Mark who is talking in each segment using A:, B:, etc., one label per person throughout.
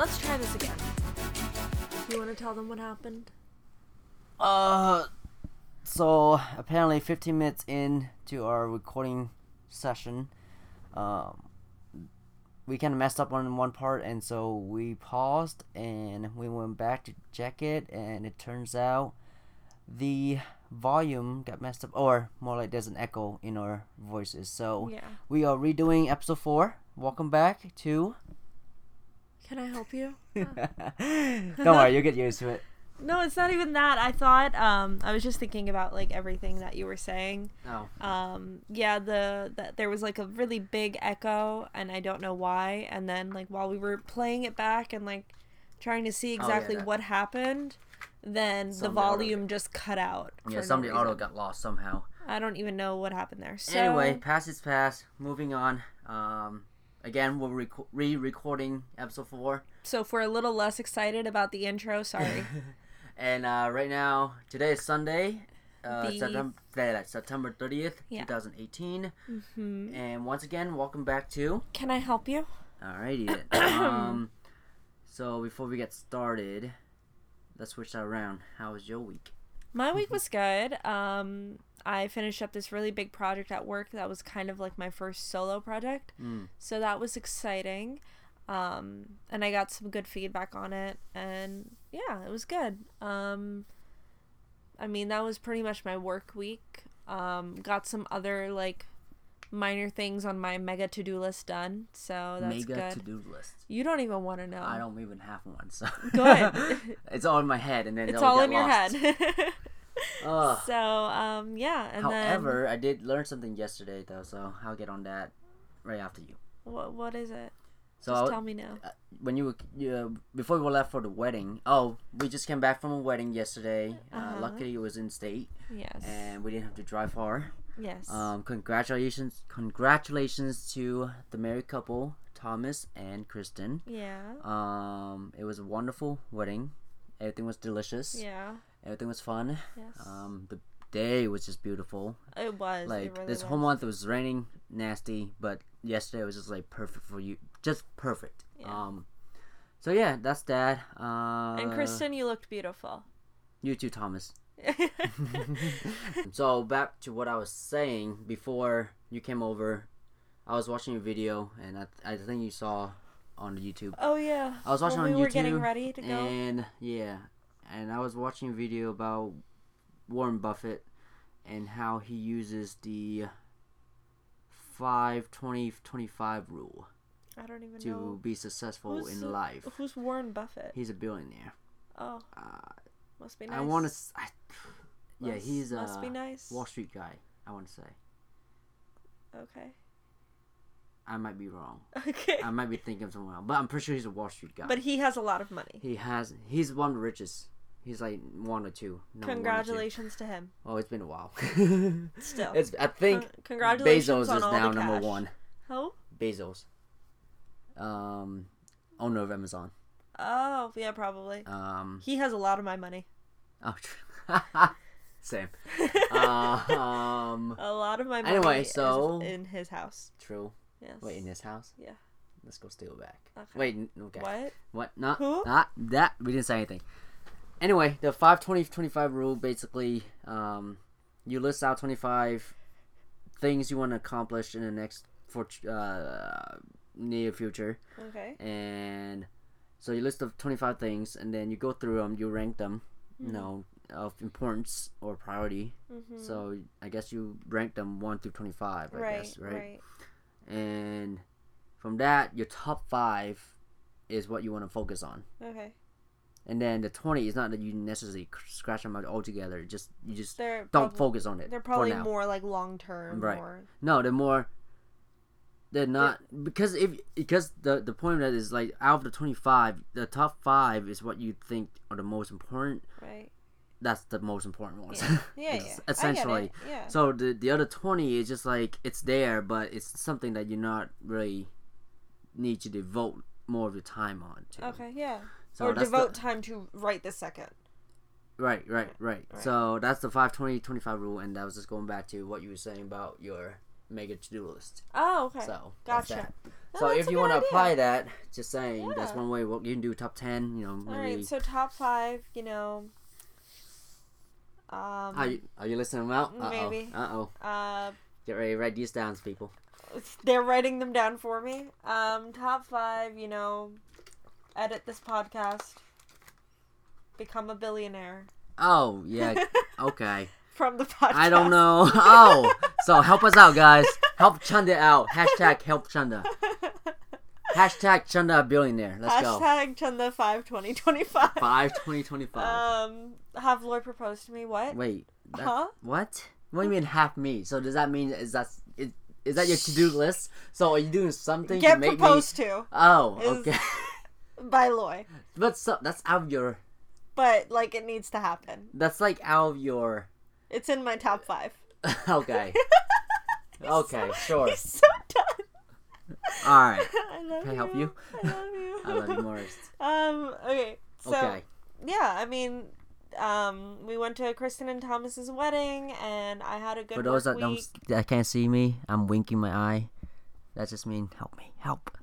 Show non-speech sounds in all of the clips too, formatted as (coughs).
A: let's try this again. You want to tell them what happened?
B: Uh, so apparently, 15 minutes into our recording session, um, we kind of messed up on one part, and so we paused and we went back to check it, and it turns out the volume got messed up, or more like there's an echo in our voices. So
A: Yeah.
B: we are redoing episode four. Welcome back to.
A: Can I help you? (laughs)
B: Don't worry, you'll get used to it.
A: No, it's not even that. I thought um I was just thinking about like everything that you were saying.
B: Oh.
A: Um yeah, the, the there was like a really big echo and I don't know why and then like while we were playing it back and like trying to see
B: Oh, yeah,
A: exactly
B: that-
A: what happened, then the
B: the
A: volume just cut out.
B: Yeah,
A: for
B: some
A: no
B: audio got lost somehow.
A: I don't even know what happened there. So
B: Anyway, past is past. Moving on. Um, again, we're reco- re-recording episode four,
A: so if we're a little less excited about the intro, sorry. (laughs)
B: and uh, right now, today is Sunday, uh,
A: The-
B: September September thirtieth,
A: Yeah.
B: two thousand eighteen.
A: hmm
B: And once again, welcome back to.
A: Can I help you?
B: Alrighty. then. (coughs) um, so before we get started, let's switch that around. How was your week?
A: My week was good. Um, I finished up this really big project at work that was kind of like my first solo project.
B: Mm.
A: So that was exciting. Um, and I got some good feedback on it. And yeah, it was good. Um, I mean, that was pretty much my work week. Um, got some other like minor things on my mega to do list done. So that's
B: Mega
A: good.
B: to-do list.
A: You don't even want to know.
B: I don't even have one, so
A: Good. (laughs)
B: it's all in my head, and then
A: It's all in your head. (laughs) (laughs) So um, yeah, and then.
B: However, I did learn something yesterday though, so I'll get on that right after you.
A: What what is it?
B: So
A: Just tell me now.
B: uh, when you, were- uh, before we left for the wedding, oh, we just came back from a wedding yesterday. uh
A: Uh-huh.
B: luckily, it was in state,
A: Yes.
B: and we didn't have to drive far.
A: Yes.
B: Um, congratulations, congratulations to the married couple, Thomas and Kristen.
A: yeah.
B: Um, it was a wonderful wedding. Everything was delicious.
A: Yeah.
B: Everything was fun.
A: Yes.
B: Um, the day was just beautiful.
A: it was.
B: like
A: it really
B: this
A: was.
B: whole month it was raining nasty but yesterday was just like perfect for you just perfect
A: Yeah.
B: um so yeah that's that uh
A: And Kristen, you looked beautiful.
B: you too thomas (laughs) so back to what i was saying before you came over i was watching a video and i, I think you saw on the youtube
A: oh yeah.
B: i was watching
A: when
B: on
A: we
B: youtube
A: were getting ready to go.
B: and yeah and i was watching a video about warren buffett and how he uses the 5 20 25 rule
A: I don't even
B: to
A: know.
B: be successful
A: Who's
B: in life
A: Who's Warren Buffett?
B: he's a billionaire
A: Oh,
B: uh,
A: must be nice.
B: i want to yeah
A: Must-
B: he's a
A: must be nice.
B: wall street guy i want to say
A: Okay.
B: i might be wrong
A: Okay.
B: i might be thinking of someone else but i'm pretty sure he's a wall street guy
A: but he has a lot of money.
B: he has he's one of the richest he's like one or two one or two.
A: Congratulations to him.
B: oh it's been a while (laughs)
A: Still.
B: it's i think
A: Con- congratulations
B: bezos is now number one
A: Who?
B: bezos um owner of amazon
A: Oh, yeah, probably.
B: um
A: He has a lot of my money.
B: oh (laughs) same uh, um (laughs)
A: A lot of my money
B: Anyway,
A: is
B: so-
A: in his house.
B: true
A: Yes.
B: wait in his house
A: Yeah.
B: let's go steal it back
A: Okay.
B: wait okay
A: What?
B: What? Not
A: Who?
B: Not that. We didn't say anything. Anyway, the 5 20 25 rule basically, um, you list out 25 things you want to accomplish in the next for uh, near future,
A: Okay.
B: and so you list of 25 things, and then you go through them, you rank them, you know, of importance or priority.
A: Mm-hmm.
B: So I guess you rank them 1 through 25, I
A: right,
B: guess, right?
A: right.
B: And from that, your top five is what you want to focus on.
A: Okay.
B: And then the twenty is not that you necessarily scratch them out altogether. Just you just
A: They're
B: don't
A: prob-
B: focus on it.
A: They're probably more like long term.
B: Right.
A: Or...
B: No, they're more. They're not because if because the the point of that is like out of the twenty five, the top five is what you think are the most important.
A: Right.
B: That's the most important ones.
A: Yeah. (laughs) Yeah. Yeah.
B: essentially.
A: I get it. Yeah.
B: So the the other twenty is just like it's there, but it's something that you're not really need to devote more of your time on. To.
A: okay. Yeah.
B: So
A: or
B: that's the-
A: devote time to right this second.
B: Right, right, right.
A: Right.
B: So that's the 5 20 25 rule, and that was just going back to what you were saying about your mega to do list.
A: Oh, okay.
B: So,
A: Gotcha.
B: that. So if
A: a
B: you want to apply that, just saying that's one way. Well, you can do top ten. You know,
A: All
B: maybe.
A: right, so top five, you know. Um,
B: are you are you listening out? Uh
A: Maybe.
B: oh. Uh oh.
A: uh,
B: Get ready. to Write these down, people. (laughs)
A: they're writing them down for me. Um, top five, you know, edit this podcast, become a billionaire
B: Oh yeah. (laughs) okay.
A: From the podcast.
B: I don't know. (laughs) Oh, so help us out, guys. Help Chunda out. Hashtag help Chunda. Hashtag Chunda billionaire. Let's go.
A: Hashtag Chunda five twenty twenty five.
B: Five twenty twenty five.
A: Um, have Loy propose to me? What?
B: Wait. that-
A: Huh?
B: What? What do you mean half me? So does that mean is that is, is that your to do list? So are you doing something to
A: Get
B: make
A: proposed
B: me?
A: to
B: Oh, okay. (laughs)
A: by Loy,
B: but so that's out of your.
A: but like it needs to happen.
B: That's like out of your.
A: It's in my top five. (laughs)
B: okay. (laughs) Okay,
A: so-
B: sure.
A: So done.
B: All right. (laughs)
A: I love
B: Can I help you?
A: I love you.
B: I love you, Morris.
A: Um. Okay. So
B: Okay.
A: yeah, I mean, um, we went to Kristen and Thomas's wedding, and I had a good
B: For those that don't
A: week.
B: that can't see me, I'm winking my eye. That just means help me, help.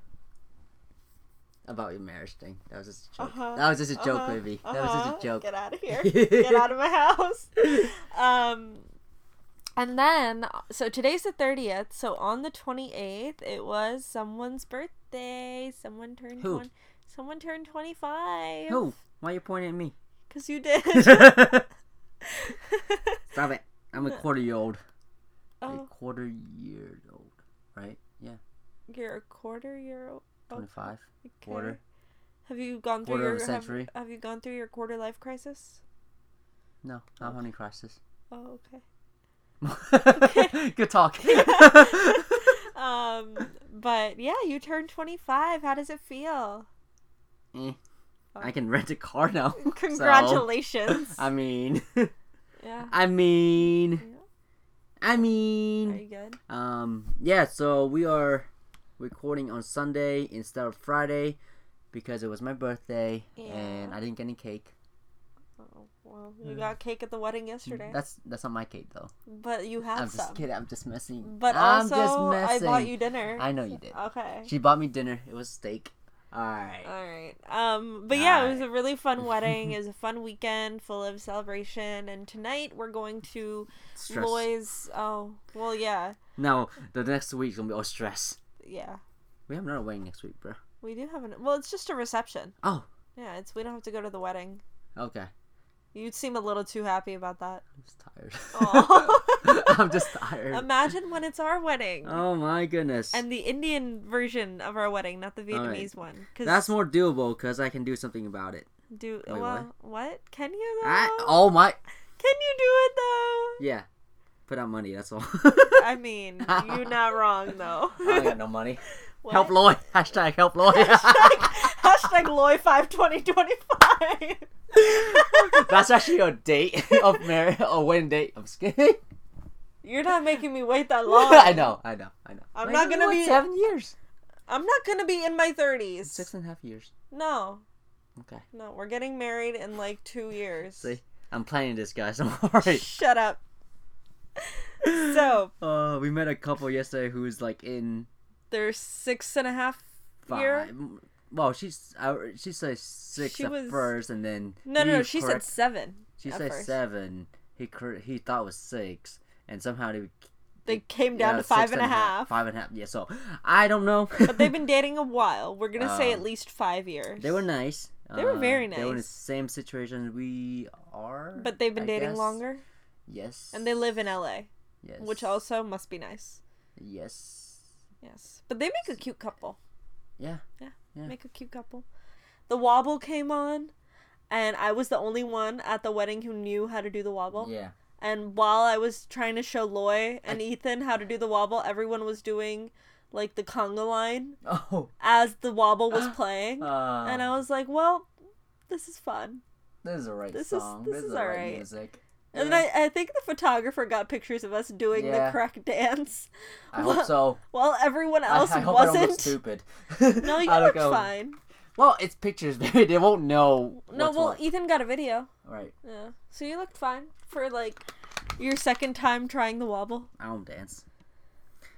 B: About your marriage thing. That was just a joke.
A: Uh-huh,
B: That was just a joke,
A: uh-huh,
B: baby. That was
A: uh-huh.
B: just a joke.
A: Get out of here. (laughs) Get out of my house. (laughs) Um, and then so today's the thirtieth. So on the twenty eighth, it was someone's birthday. Someone turned
B: Who?
A: one. Someone turned twenty five.
B: Who? Why are you pointing at me?
A: Cause you did. (laughs)
B: Stop it. I'm a quarter year old. A
A: oh,
B: quarter year old, right? Yeah,
A: you're a quarter year old.
B: 25.
A: Okay.
B: Quarter.
A: Have you gone through
B: Quarter
A: your
B: of a century.
A: Have, you gone through your quarter life crisis?
B: No, not honey crisis.
A: Oh, okay. (laughs)
B: Good talk. (laughs)
A: Um, but yeah, you turned twenty five. How does it feel?
B: Eh, I can rent a car now. so,
A: Congratulations. (laughs)
B: I mean,
A: yeah.
B: I mean,
A: Yeah.
B: I mean, Are
A: you good?
B: um, yeah. So we are recording on Sunday instead of Friday because it was my birthday and I didn't get any cake.
A: Oh, well, you got cake at the wedding yesterday,
B: That's that's not my cake though.
A: but you have
B: I'm
A: some.
B: just kidding. I'm just messing.
A: But
B: I'm
A: also,
B: just
A: I bought you dinner.
B: I know you did.
A: Okay.
B: She bought me dinner. It was steak. All right.
A: All right. Um, but yeah, it was a really fun (laughs) wedding. it was a fun weekend full of celebration. And tonight we're going to
B: Stress.
A: Loy's. Oh, well, yeah,
B: No, the next week's gonna be all stress.
A: Yeah.
B: We have another wedding next week, bro.
A: We do have an. Well, it's just a reception.
B: Oh,
A: Yeah, it's we don't have to go to the wedding.
B: okay.
A: You seem a little too happy about that.
B: I'm just tired. (laughs) I'm just tired.
A: Imagine when it's our wedding.
B: oh my goodness.
A: And the Indian version of our wedding, not the. Vietnamese one. Cause
B: That's more doable because I can do something about it.
A: Do
B: Wait,
A: well, what? Can you though?
B: I, oh my.
A: Can you do it though?
B: Yeah. Put out money. That's all.
A: I mean, (laughs) you're not wrong though.
B: I got no money. (laughs)
A: What?
B: Help Loy. (laughs) Hashtag help Loy.
A: Hashtag Loy five twenty twenty five.
B: That's actually a date of marriage, a wedding date. I'm kidding.
A: You're not making me wait that long.
B: I know, I know, I know.
A: I'm
B: Wait,
A: not gonna be-
B: seven years.
A: I'm not gonna be in my thirties.
B: Six and a half years.
A: No,
B: Okay.
A: no, we're getting married in like two years.
B: See, I'm planning this, guys. Don't worry.
A: Shut up. (laughs) so
B: Uh, we met a couple yesterday who's like in
A: their six and a half
B: five.
A: year.
B: Well, she's uh, she said six
A: She
B: at
A: was-
B: first, and then
A: No, no, no. She
B: correct-
A: said seven.
B: she said
A: first.
B: seven. He cor- he thought it was six, and somehow they
A: They came down
B: yeah,
A: to five
B: six
A: and a half.
B: Five and a half. Yeah. So I don't know. (laughs)
A: But they've been (laughs) dating a while. We're gonna say at
B: Um,
A: least five years.
B: They were nice.
A: They were very nice.
B: They were in the same situation we are.
A: But they've been
B: I
A: dating
B: guess.
A: longer,
B: Yes.
A: and they live in LA,
B: Yes.
A: which also must be nice.
B: Yes.
A: Yes, but they make a cute couple.
B: Yeah.
A: Yeah,
B: Yeah.
A: make a cute couple. The wobble came on, and I was the only one at the wedding who knew how to do the wobble.
B: Yeah.
A: And while I was trying to show Loy and Ethan how to do the wobble, everyone was doing like the conga line (laughs)
B: Oh.
A: as the wobble was (gasps) playing.
B: Uh,
A: and I was like, well, this is fun.
B: This is a right
A: this is-
B: song.
A: this
B: This,
A: is
B: is, the right music.
A: And then I, I think the photographer got pictures of us doing the
B: Yeah.
A: correct dance
B: I hope so.
A: while everyone
B: I,
A: else
B: I hope I don't look
A: wasn't.
B: stupid. (laughs)
A: No, (laughs) you
B: I
A: looked fine.
B: Well, it's pictures, (laughs) baby. They won't know.
A: No,
B: what's
A: well,
B: what.
A: Ethan got a video.
B: right.
A: Yeah. So you looked fine for like your second time trying the wobble.
B: I don't dance.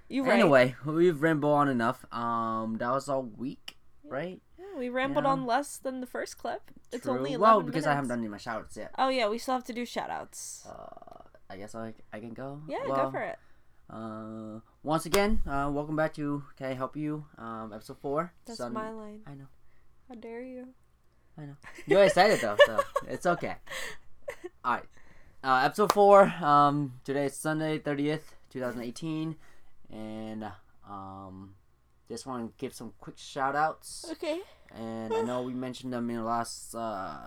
A: You right.
B: Anyway, we've rambled on enough. Um, that was all week, right?
A: We rambled
B: Yeah.
A: on less than the first clip. It's only 11
B: well because I haven't done any of my shoutouts yet.
A: Oh yeah, we still have to do shoutouts.
B: Uh, I guess I I can go.
A: yeah,
B: Well,
A: go for it.
B: Uh, once again, uh, welcome back to Can I Help You? Um, episode four.
A: That's
B: Sun-
A: my line.
B: I know.
A: How dare you?
B: I know. You're excited though, so (laughs) it's okay. All right. Uh, episode four. Um, today is Sunday, thirtieth, two thousand eighteen, and um, just want to give some quick shout outs.
A: Okay.
B: And I know we mentioned them in the last uh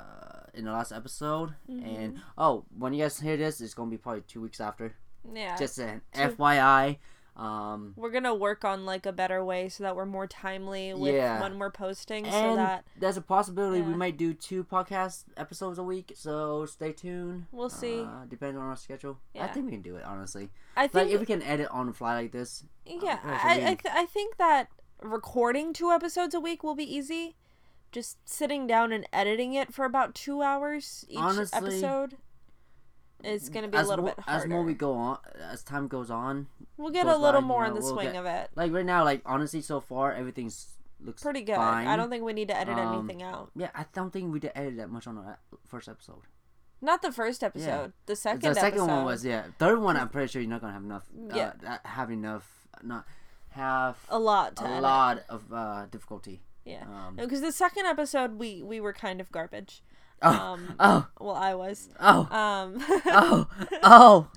B: in the last episode.
A: Mm-hmm.
B: And oh, when you guys hear this, it's gonna be probably two weeks after.
A: Yeah.
B: Just an
A: Two-
B: FYI. Um,
A: we're gonna work on like a better way so that we're more timely with
B: Yeah.
A: when we're posting, so that
B: there's a possibility we might do two podcast episodes a week. So stay tuned.
A: We'll see.
B: Uh, depends on our schedule.
A: Yeah.
B: I think we can do it honestly.
A: I
B: Like
A: think
B: if we can edit on the fly like this.
A: yeah,
B: uh,
A: I I, th- I think that recording two episodes a week will be easy. Just sitting down and editing it for about two hours each
B: Honestly,
A: episode is gonna be
B: as
A: a little
B: more,
A: bit harder.
B: as more we go on, as time goes on.
A: we'll get a little
B: by, you
A: more
B: know,
A: in the
B: we'll
A: swing
B: get-
A: of it.
B: Like right now, like honestly, so far everything's looks
A: Pretty good.
B: Fine.
A: I don't think we need to edit
B: Um,
A: anything out.
B: Yeah, I don't think we did edit that much on the first episode.
A: Not the first episode. The second.
B: the second
A: episode.
B: one was yeah. Third one, I'm (laughs) pretty sure you're not gonna have enough.
A: Yeah.
B: Uh, uh, have enough. Not have
A: a lot. To
B: a
A: edit.
B: lot of uh, difficulty.
A: Yeah.
B: Um,
A: Because the second episode, we we were kind of garbage.
B: Oh,
A: Um,
B: oh,
A: Well, I was.
B: oh,
A: Um.
B: oh, (laughs) oh.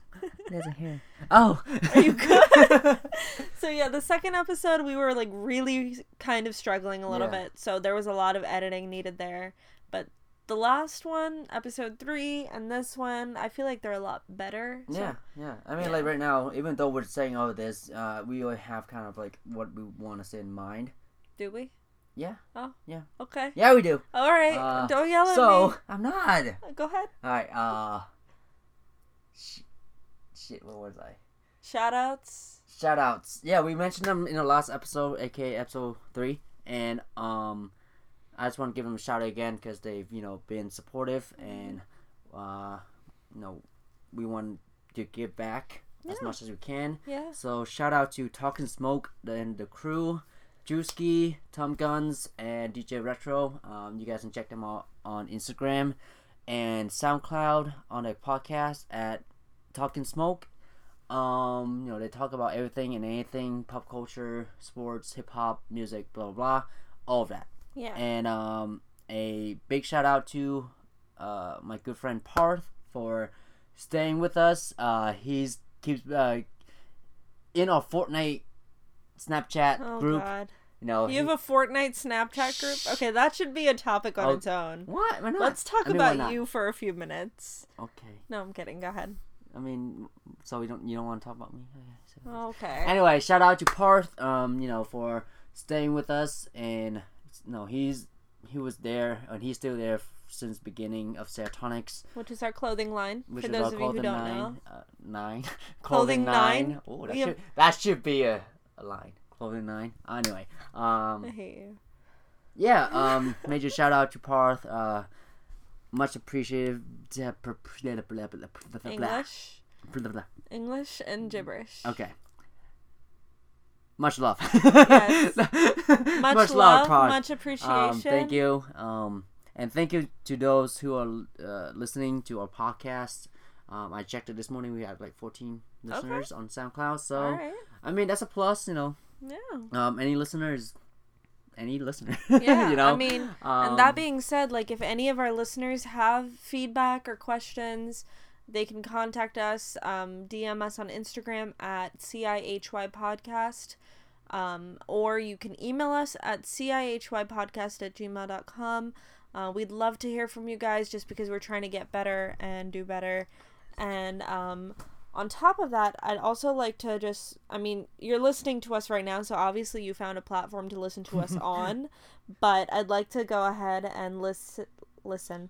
B: There's a hair. Oh.
A: Are you good? (laughs) so yeah, the second episode we were like really kind of struggling a little
B: Yeah.
A: bit. So there was a lot of editing needed there. But the last one, episode three, and this one, I feel like they're a lot better. So,
B: Yeah, yeah. I mean,
A: Yeah.
B: like right now, even though we're saying all of this, uh, we have kind of like what we want to say in mind.
A: Do we?
B: Yeah, Oh. Yeah.
A: Okay.
B: yeah, we do.
A: All right.
B: Uh,
A: Don't yell at
B: So
A: me.
B: I'm not.
A: Go ahead.
B: All right. Uh. Sh- shit. What was I?
A: Shout outs.
B: Shout outs. Yeah, we mentioned them in the last episode, aka episode three, and um, I just want to give them a shout out again because they've you know been supportive and uh, you know, we want to give back as much as we can.
A: Yeah.
B: So shout out to Talking Smoke and the crew, Juicy, Tom Guns, and DJ Retro. Um, you guys can check them out on Instagram and SoundCloud on a podcast at Talking Smoke. Um, you know they talk about everything and anything, pop culture, sports, hip hop, music, blah blah blah, all of that.
A: Yeah.
B: And um, a big shout out to uh, my good friend Parth for staying with us. Uh, he's keeps uh, in our Fortnite Snapchat
A: Oh
B: group.
A: God.
B: You know,
A: You have a Fortnite Snapchat group? Okay, that should be a topic on
B: Oh,
A: its own.
B: what? Why not?
A: Let's talk
B: I mean,
A: about you for a few minutes.
B: Okay.
A: No, I'm kidding. Go ahead.
B: I mean, so we don't. You don't want to talk about me. Okay, so-
A: Okay.
B: Anyway, shout out to Parth. Um, you know, for staying with us, and no, he's he was there, and he's still there since beginning of Serotonics.
A: Which is our clothing line.
B: which
A: for
B: is
A: those
B: our
A: of you who don't
B: nine,
A: know.
B: Uh, nine. (laughs)
A: Clothing
B: clothing
A: nine.
B: nine. Oh, that
A: have-
B: should that should be a, a line. Clothing line. Anyway, um, I
A: hate you.
B: yeah. (laughs) Um, major shout out to Parth. Uh, much appreciated.
A: English. English and gibberish.
B: Okay. Much love.
A: Yes. (laughs)
B: much,
A: Much, love,
B: Parth.
A: much appreciation.
B: Um, thank you. Um, and thank you to those who are uh, listening to our podcast. Um, I checked it this morning. We had like 14 listeners on SoundCloud. So
A: right.
B: I mean that's a plus. You know,
A: Yeah.
B: um, any listeners, any listener. (laughs)
A: Yeah.
B: you know.
A: I mean,
B: um,
A: and that being said, like if any of our listeners have feedback or questions, they can contact us, um, DM us on Instagram at CIHY Podcast. Um, or you can email us at CIHYpodcast at gmail.com. Uh, we'd love to hear from you guys just because we're trying to get better and do better. And um, on top of that, I'd also like to just, I mean, you're listening to us right now, so obviously you found a platform to listen to us (laughs) on. But I'd like to go ahead and listen, listen,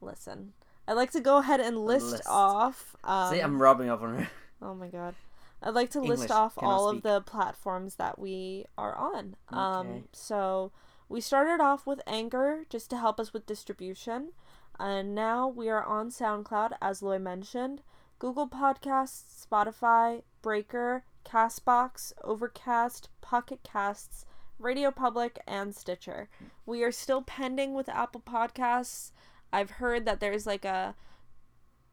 A: listen. I'd like to go ahead and list,
B: List.
A: off. Um,
B: See, I'm rubbing off on her.
A: Oh my god. I'd like to list off all
B: speak.
A: of the platforms that we are on. Um
B: Okay.
A: so we started off with Anchor just to help us with distribution. And now we are on SoundCloud as Loy mentioned, Google Podcasts, Spotify, Breaker, Castbox, Overcast, Pocket Casts, Radio Public, and Stitcher. We are still pending with Apple Podcasts. I've heard that there's like a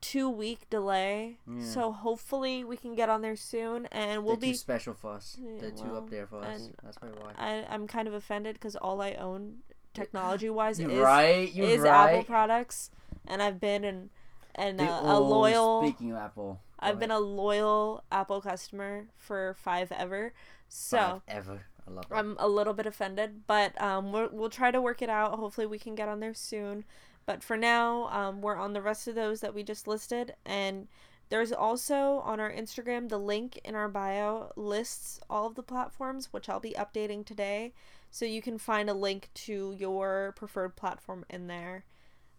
A: two week delay.
B: Yeah.
A: So hopefully we can get on there soon and we'll
B: They're
A: be
B: special for us. They're too up there for us.
A: and
B: That's probably why.
A: I, I'm kind of offended because all I own technology wise is
B: right?
A: Is
B: right?
A: Apple products, and I've been an and uh, a loyal.
B: Speaking of Apple,
A: I've been a loyal Apple customer for five ever, so
B: ever. I love that.
A: I'm a little bit offended. But um, we'll we'll try to work it out. Hopefully, we can get on there soon. But for now, um, we're on the rest of those that we just listed, and there's also on our Instagram the link in our bio lists all of the platforms, which I'll be updating today, so you can find a link to your preferred platform in there.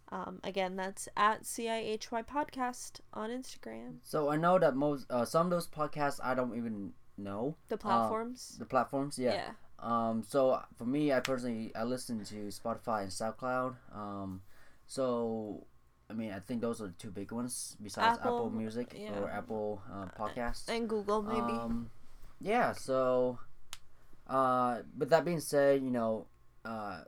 A: Um, again, that's at CIHY Podcast on Instagram.
B: So I know that most uh, some of those podcasts I don't even know
A: The platforms.
B: the platforms. Yeah.
A: yeah.
B: Um. So for me, I personally I listen to Spotify and SoundCloud. Um. So I mean, I think those are the two big ones besides Apple,
A: Apple,
B: Music
A: yeah.
B: or Apple uh, Podcasts.
A: And Google maybe.
B: Um, yeah. So, uh, but that being said, you know, uh,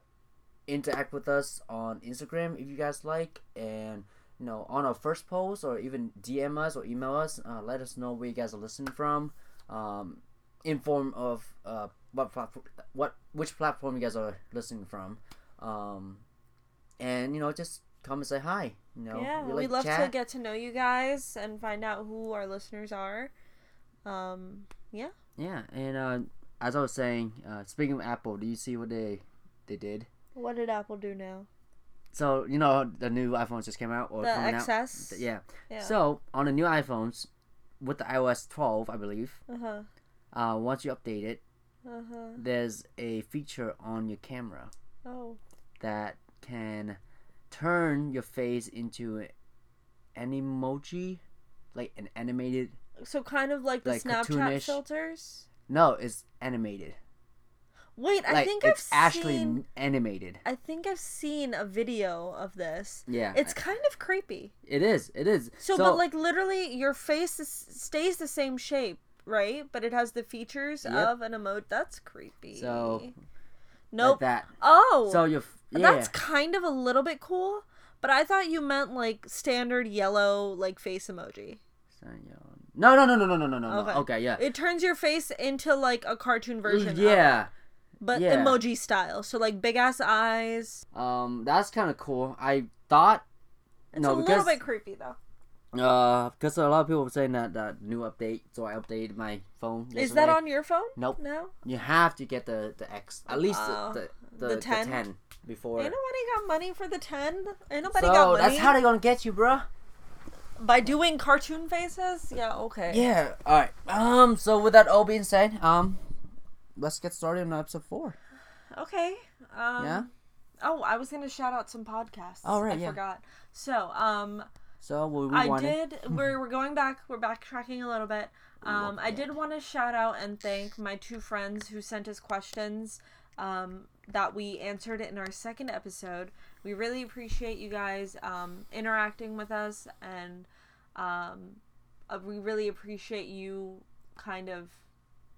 B: interact with us on Instagram if you guys like, and you know, on our first post or even DM us or email us. Uh, let us know where you guys are listening from. Um, in form of uh, what platform, what which platform you guys are listening from. Um, and you know, just come and say hi. You know,
A: yeah,
B: we
A: we'd
B: like
A: love to get to know you guys and find out who our listeners are. Um, yeah.
B: Yeah, and uh, as I was saying, uh, speaking of Apple, do you see what they they did?
A: What did Apple do now?
B: So you know the new iPhones just came out or
A: The
B: coming
A: XS.
B: out. Yeah.
A: Yeah.
B: So on the new iPhones, with the iOS 12, I believe,
A: uh huh.
B: uh, once you update it,
A: Uh huh.
B: there's a feature on your camera
A: Oh.
B: that can turn your face into an emoji, like an animated.
A: So kind of like the
B: Like
A: Snapchat
B: cartoonish.
A: filters.
B: No, it's animated.
A: Wait, I think
B: it's
A: I've
B: actually
A: seen.
B: animated.
A: I think I've seen a video of this.
B: Yeah,
A: It's kind of creepy.
B: it is. It is.
A: So, but like literally, your face is, stays the same shape, right? But it has the features
B: Yep.
A: of an emoji. That's creepy.
B: So, like
A: nope.
B: that.
A: oh,
B: So you're yeah.
A: that's kind of a little bit cool. But I thought you meant like standard yellow like face emoji.
B: No, no, no, no, no, no, no, no.
A: Okay.
B: Okay, yeah.
A: It turns your face into like a cartoon version. of it,
B: yeah.
A: But
B: yeah.
A: emoji style. So like big ass eyes.
B: Um, that's kind of cool. I thought.
A: It's
B: no,
A: a
B: because
A: little bit creepy though.
B: uh, because a lot of people were saying that that new update, so I updated my phone.
A: Is that on your phone?
B: Nope.
A: No.
B: You have to get the the X, at least
A: Oh,
B: the, the, the,
A: the
B: the
A: 10?
B: 10. before.
A: Ain't nobody got money for the ten. Ain't nobody
B: so
A: got money
B: that's how they're gonna get you, bruh.
A: by doing cartoon faces. Yeah. Okay.
B: Yeah. All right. Um. So with that all being said, um, let's get started on episode four.
A: Okay. Um,
B: Yeah?
A: Oh, I was gonna shout out some podcasts.
B: Oh, right,
A: I
B: yeah.
A: forgot. So, um,
B: So we
A: I
B: rewinding.
A: did. (laughs) We're we're going back. We're backtracking a little bit. Um, I did want to shout out and thank my two friends who sent us questions. Um, that we answered in our second episode. We really appreciate you guys um, interacting with us, and um, uh, we really appreciate you kind of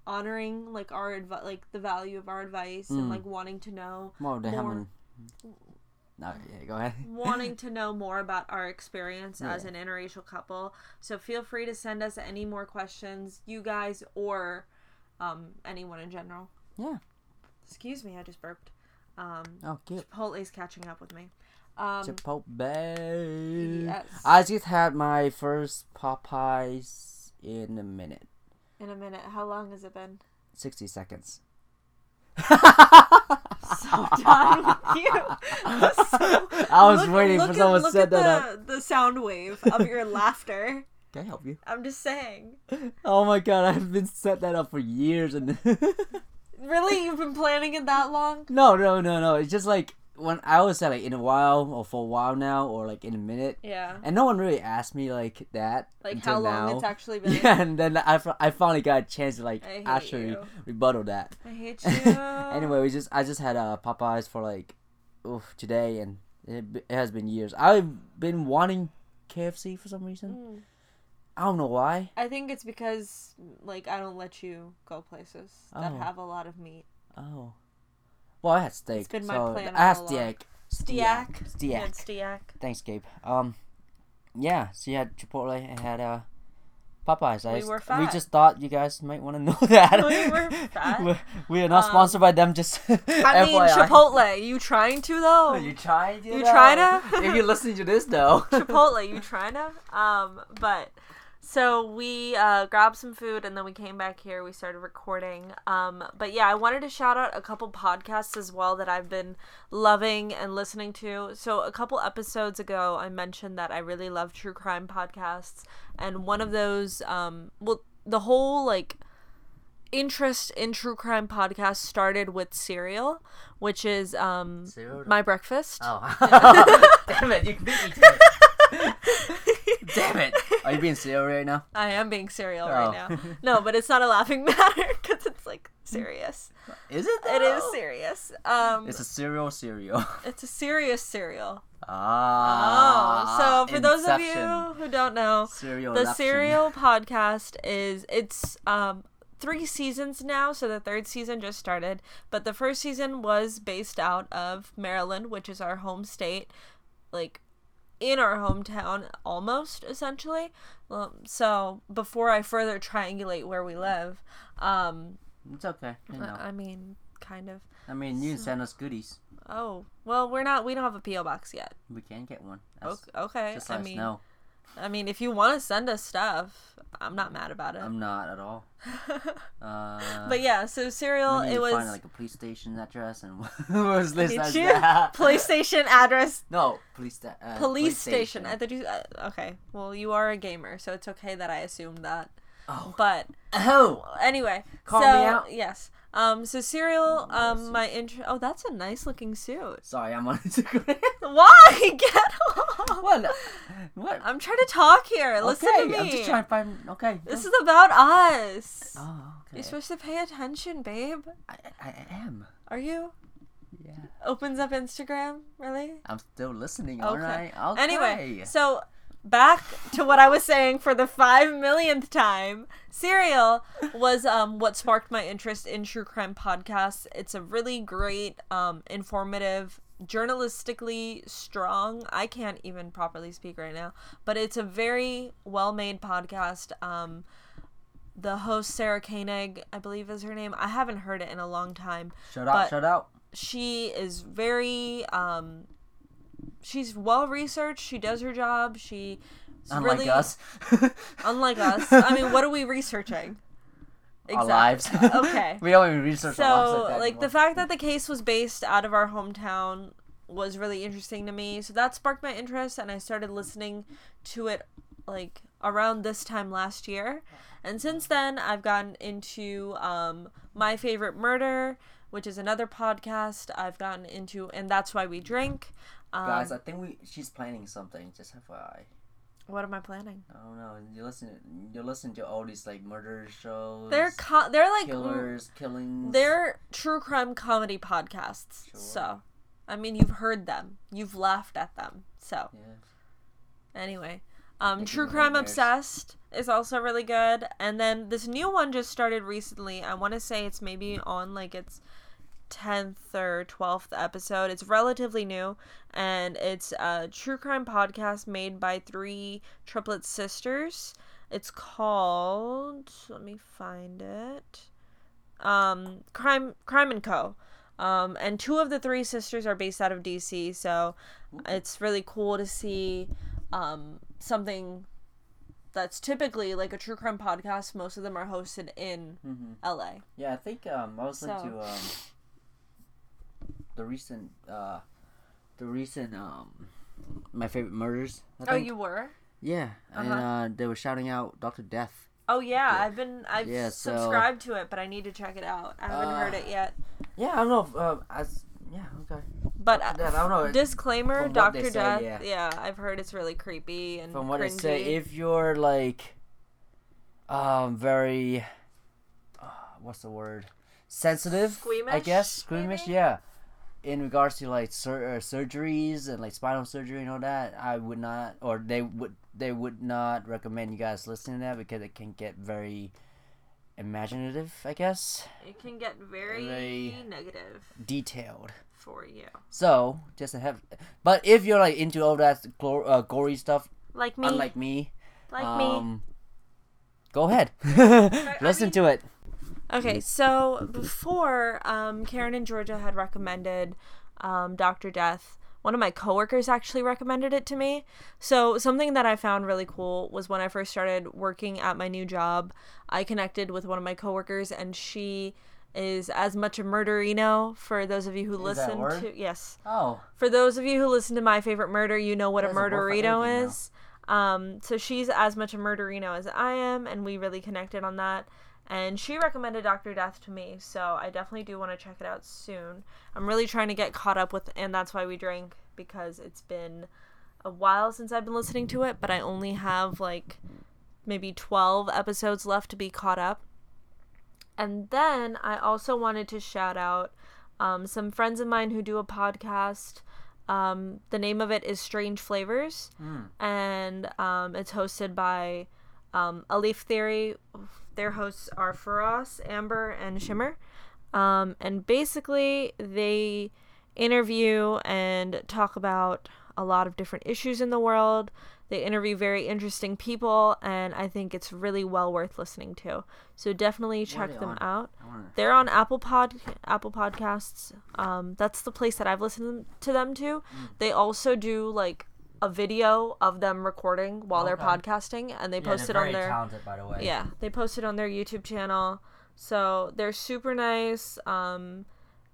A: honoring like our advi- like the value of our advice and
B: Mm.
A: like wanting to know
B: Well, they
A: more-
B: haven't. No, yeah, go ahead. (laughs)
A: wanting to know more about our experience as
B: Yeah.
A: an interracial couple. So feel free to send us any more questions, you guys or um, anyone in general.
B: Yeah.
A: Excuse me, I just burped. Um,
B: Oh, cute.
A: Chipotle's catching up with me. Um,
B: Chipotle.
A: yes.
B: I just had my first Popeyes in a minute.
A: In a minute. How long has it been?
B: 60 seconds. (laughs)
A: So done with you. So- (laughs)
B: I was
A: look-
B: waiting
A: look
B: for someone to set
A: at
B: that up.
A: the, The sound wave of your (laughs) laughter.
B: Can I help you?
A: I'm just saying.
B: Oh my god, I've been set that up for years and
A: Really, you've been planning it that long?
B: No, no, no, no. It's just like when I always say like in a while or for a while now or like in a minute.
A: Yeah.
B: And no one really asked me like that.
A: Like how long
B: now.
A: it's actually (laughs) been.
B: Yeah, and then I, I finally got a chance to like actually
A: you.
B: rebuttal that.
A: I hate (laughs) you.
B: anyway, we just I just had uh, Popeyes for like, oof, today, and it, it has been years. I've been wanting KFC for some reason.
A: Mm.
B: I don't know why.
A: I think it's because like I don't let you go places that
B: Oh.
A: have a lot of meat.
B: Oh. Well, I had steak.
A: It's been my
B: so
A: plan
B: I had
A: steak. Steak.
B: steak.
A: Stiak.
B: Stiak.
A: Yeah, Stiak.
B: Thanks, Gabe. Um, yeah. So you had Chipotle and had uh, Popeyes. I
A: We
B: just-
A: were
B: We just thought you guys might want to know (laughs) that.
A: We were fat. (laughs)
B: we we are not
A: Um,
B: sponsored by them. Just (laughs)
A: I mean
B: FYI.
A: Chipotle. You trying to though?
B: You trying to?
A: You
B: though?
A: to?
B: if you're listening to this, though.
A: Chipotle, you trying to? Um, but so we uh, grabbed some food and then we came back here. We started recording. Um, but yeah, I wanted to shout out a couple podcasts as well that I've been loving and listening to. So a couple episodes ago, I mentioned that I really love true crime podcasts, and one of those, um, well, the whole like interest in true crime podcasts started with Serial, which is um
B: Serial?
A: my breakfast.
B: Oh. (laughs) Damn it! You beat me to it. (laughs) Damn it! Are you being serial right now?
A: I am being serial
B: Oh.
A: right now. No, but it's not a laughing (laughs) matter because it's like serious.
B: Is it?
A: It is serious. Um,
B: It's a serial cereal. (laughs)
A: it's a serious cereal.
B: Ah.
A: oh, so for those of you who don't know,
B: Serial
A: the serial podcast is it's um three seasons now, so the third season just started. But the first season was based out of Maryland, which is our home state, like in our hometown almost essentially. Um, so before I further triangulate where we live, um,
B: It's okay. I know.
A: I mean, kind of.
B: I mean, you can send us goodies.
A: Oh well, we're not. We don't have a PO box yet.
B: We can get one. That's-
A: Okay. okay.
B: Just
A: I
B: us
A: mean,
B: know.
A: I mean, if you want to send us stuff, I'm not mad about it.
B: I'm not at all. (laughs) Uh,
A: but yeah, so serial.
B: we need
A: It
B: to
A: was
B: find like a police station address and (laughs) what was this
A: Did
B: as
A: you?
B: that?
A: PlayStation address.
B: No, police. Sta- uh,
A: Police station. I thought you. Uh, okay. Well, you are a gamer, so it's okay that I assumed that.
B: Oh.
A: But
B: Oh.
A: anyway,
B: Call
A: so
B: me out.
A: yes. Um. So serial.
B: Oh,
A: Um. My intro. Oh, that's a nice looking suit.
B: Sorry, I'm on (laughs) Instagram. (laughs)
A: Why? Get off.
B: what? What?
A: I'm trying to talk here. Listen to me.
B: I'm just trying to find. Okay.
A: This is about us.
B: Oh, okay.
A: You're supposed to pay attention, babe.
B: I, I, am.
A: Are you?
B: Yeah.
A: Opens up Instagram, really?
B: I'm still listening.
A: Okay.
B: Alright. Okay.
A: Anyway, so back to what I was saying for the five millionth time. Serial was um, what sparked my interest in true crime podcasts. It's a really great, um, informative, journalistically strong. I can't even properly speak right now, but it's a very well made podcast. Um, the host Sarah Koenig, I believe is her name. I haven't heard it in a long time
B: shut up.
A: but-
B: Shut up.
A: she is very um she's well researched she does her job she
B: Unlike
A: really
B: us. (laughs)
A: unlike us. I mean what are we researching? (laughs)
B: Our lives.
A: okay. (laughs)
B: We don't even research our lives
A: so
B: like that
A: like the fact that the case was based out of our hometown was really interesting to me. So that sparked my interest and i started listening to it like around this time last year. And since then i've gotten into um my favorite murder which is another podcast. I've gotten into and that's why we drink um,
B: Guys, I think we she's planning something. Just FYI.
A: what am i planning
B: I don't know. You listen. You listen to all these like murder shows.
A: they're co- they're like
B: killers, killings.
A: They're true crime comedy podcasts.
B: Sure.
A: So, I mean, you've heard them, you've laughed at them. So,
B: Yeah.
A: anyway, um, True Crime
B: nightmares.
A: Obsessed is also really good. And then this new one just started recently. I want to say it's maybe on like its 10th or 12th episode. It's relatively new. And it's a true crime podcast made by three triplet sisters. It's called, let me find it. Um, Crime, Crime and Co. Um, and two of the three sisters are based out of DC, so it's really cool to see um, something that's typically like a true crime podcast. Most of them are hosted in
B: hmm
A: LA.
B: Yeah, I think um I was
A: So-
B: um the recent uh the recent um my favorite murders. I
A: Oh, you were?
B: Yeah, and
A: Uh-huh.
B: uh, they were shouting out Doctor Death.
A: Oh yeah,
B: Yeah.
A: I've been I've
B: Yeah, so-
A: subscribed to it, but I need to check it out. I haven't heard
B: Uh,
A: it yet.
B: Yeah, I don't know. If, uh, as yeah, okay.
A: But uh,
B: Death, I don't know.
A: disclaimer,
B: From what they
A: Doctor
B: say,
A: Death.
B: yeah.
A: I've heard it's really creepy and
B: From what
A: cringy.
B: I say, if you're like, um, very, uh, what's the word? Sensitive.
A: squeamish, I
B: guess squeamish.
A: maybe?
B: Yeah. In regards to like sur- uh, surgeries and like spinal surgery and all that, I would not, or they would they would not recommend you guys listening to that because it can get very imaginative, I guess,
A: It can get very,
B: Very-
A: negative
B: detailed.
A: for you.
B: So just to have, but if you're like into all that glor- uh, gory stuff,
A: Like me.
B: unlike me,
A: like me.
B: um, go ahead, (laughs) listen
A: mean-
B: to it.
A: Okay, so before um, Karen and Georgia had recommended um, Dr. Death, one of my coworkers actually recommended it to me. So, something that I found really cool was when I first started working at my new job, I connected with one of my coworkers, and she is as much a murderino for those of you who
B: Is that
A: listen to yes.
B: Oh,
A: for those of you who listen to my favorite murder you know what a
B: a
A: murderino is. Um so she's as much a murderino as i am and we really connected on that and she recommended dr death to me so i definitely do want to check it out soon i'm really trying to get caught up with and that's why we drink because it's been a while since i've been listening to it but i only have like maybe 12 episodes left to be caught up and then I also wanted to shout out um, some friends of mine who do a podcast. Um, the name of it is Strange Flavors, and um, it's hosted by um, A Leaf Theory. Their hosts are Faraz, Amber, and Shimmer. Um, and basically, they interview and talk about a lot of different issues in the world. They interview very interesting people, and I think it's really well worth listening to. So definitely check them
B: on?
A: out. They're on Apple Pod, Apple Podcasts. Um, that's the place that I've listened to them to.
B: Mm.
A: They also do like a video of them recording while they're podcasting, and they
B: Yeah,
A: post it
B: they're
A: on their
B: talented, by the way.
A: yeah, they posted on their YouTube channel. So they're super nice. Um,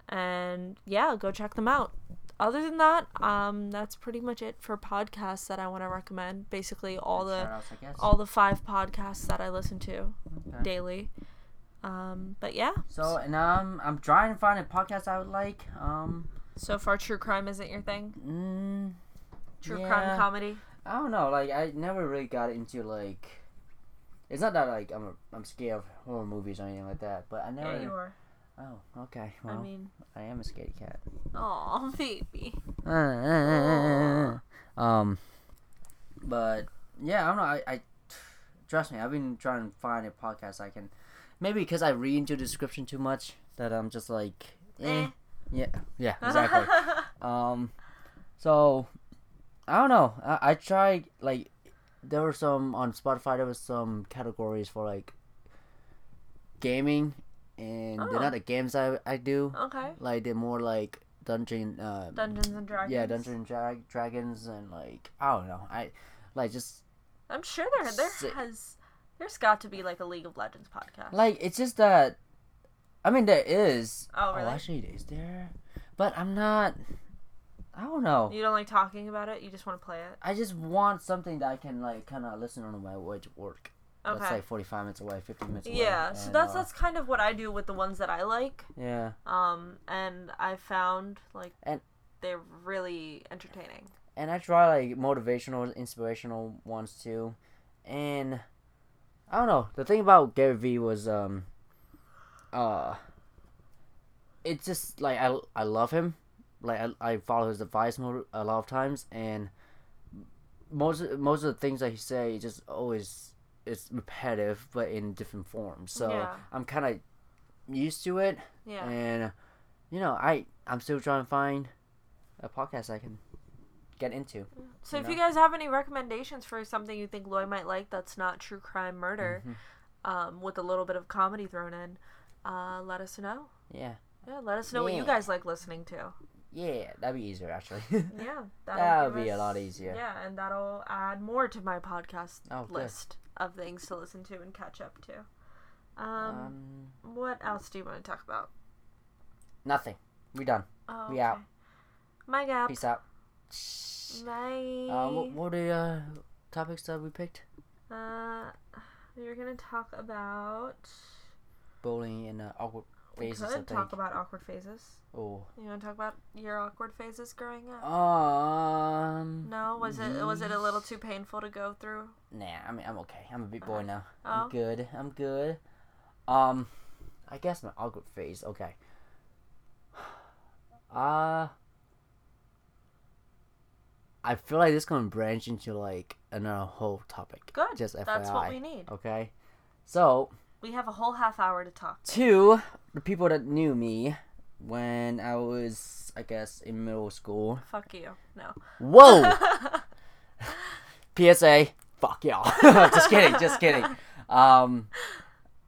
A: and yeah, go check them out. Other than that, um, that's pretty much it for podcasts that I want to recommend. Basically, all the
B: guess.
A: all the five podcasts that I listen to
B: Okay.
A: daily. Um, but yeah,
B: So and um, I'm trying to find a podcast I would like. Um,
A: so far, true crime isn't your thing.
B: mm,
A: True
B: Yeah.
A: crime comedy.
B: I don't know. Like I never really got into like. It's not that like I'm a, I'm scared of horror movies or anything like that, but I never.
A: Yeah, you are.
B: Oh, okay. Well,
A: I mean, I,
B: am a scaredy cat.
A: oh (laughs) baby. (laughs)
B: um, but yeah, I don't know. I, I trust me. I've been trying to find a podcast I can. Maybe because I read into the description too much that I'm just like, eh.
A: Eh.
B: yeah, yeah, (laughs) exactly. um, so I don't know. I, I tried like there were some on Spotify. There was some categories for like gaming, and they're
A: Oh.
B: not the games I I do.
A: okay.
B: Like they're more like dungeon. Uh,
A: Dungeons and Dragons.
B: yeah, Dungeons and Dra- Dragons, and like I don't know. I like just
A: I'm sure there there
B: Si-
A: has there's got to be like a League of Legends podcast.
B: like it's just that. I mean, there is.
A: Oh, really?
B: actually, is there? But I'm not. I don't know.
A: you don't like talking about it. You just want to play it.
B: I just want something that I can like kind of listen on my way to work.
A: Okay.
B: That's like 45 minutes away, 50 minutes away.
A: yeah. So that's
B: uh,
A: that's kind of what I do with the ones that I like.
B: yeah.
A: Um, and I found like
B: And-
A: they're really entertaining.
B: And I try like motivational, inspirational ones too, and I don't know. The thing about Gary Vee was um, uh, it's just like I I love him, like I, I follow his advice mo- a lot of times, and most most of the things that he say just always it's repetitive, but in different forms. So
A: Yeah.
B: I'm kind of used to it,
A: Yeah.
B: and you know I I'm still trying to find a podcast I can get into.
A: So
B: you
A: if
B: know?
A: you guys have any recommendations for something you think Loy might like that's not true crime murder,
B: Mm-hmm.
A: um, with a little bit of comedy thrown in, uh, let us know.
B: Yeah,
A: Yeah, let us know what you guys like listening to.
B: Yeah, that'd be easier actually. (laughs)
A: Yeah,
B: that would be a lot easier.
A: Yeah, and that'll add more to my podcast
B: Oh, good.
A: list of things to listen to and catch up to. Um,
B: Um,
A: what else do you want to talk about?
B: nothing. We done.
A: Oh,
B: We out.
A: My gap.
B: Peace out.
A: Bye.
B: Uh, what, what are the uh, topics that we picked?
A: Uh, we're gonna talk about.
B: Bowling in uh, awkward phases. I
A: could talk about awkward phases.
B: oh.
A: You want to talk about your awkward phases growing up?
B: Um.
A: no, was it was it a little too painful to go through?
B: Nah, I mean I'm okay. I'm a big boy now.
A: Oh.
B: I'm good. I'm good. Um, I guess my awkward phase. Okay. (sighs) Uh I feel like this is gonna branch into like another whole topic.
A: Good.
B: Just FYI.
A: That's what we need.
B: Okay. So
A: We have a whole half hour to talk.
B: to the people that knew me when I was I guess in middle school.
A: Fuck you. No.
B: Whoa! (laughs) PSA, fuck y'all. (laughs) just kidding, just kidding. Um,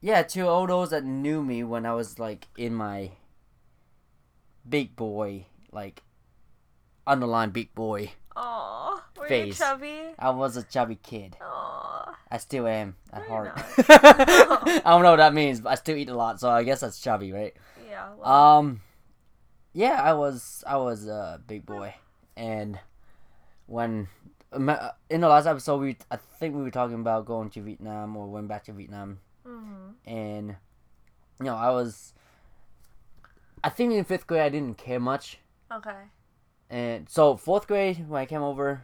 B: yeah, to all those that knew me when I was like in my big boy, like underline big boy.
A: Aw. Were
B: Face.
A: you chubby?
B: I was a chubby kid.
A: Aw.
B: I still am at
A: No,
B: heart. (laughs) I don't know what that means, but I still eat a lot, so I guess that's chubby, right?
A: Yeah. Well,
B: Um, yeah, I was I was a big boy, and when in the last episode we I think we were talking about going to Vietnam or went back to Vietnam,
A: mhm.
B: and you know I was. I think in fifth grade I didn't care much,
A: Okay.
B: And so fourth grade when I came over,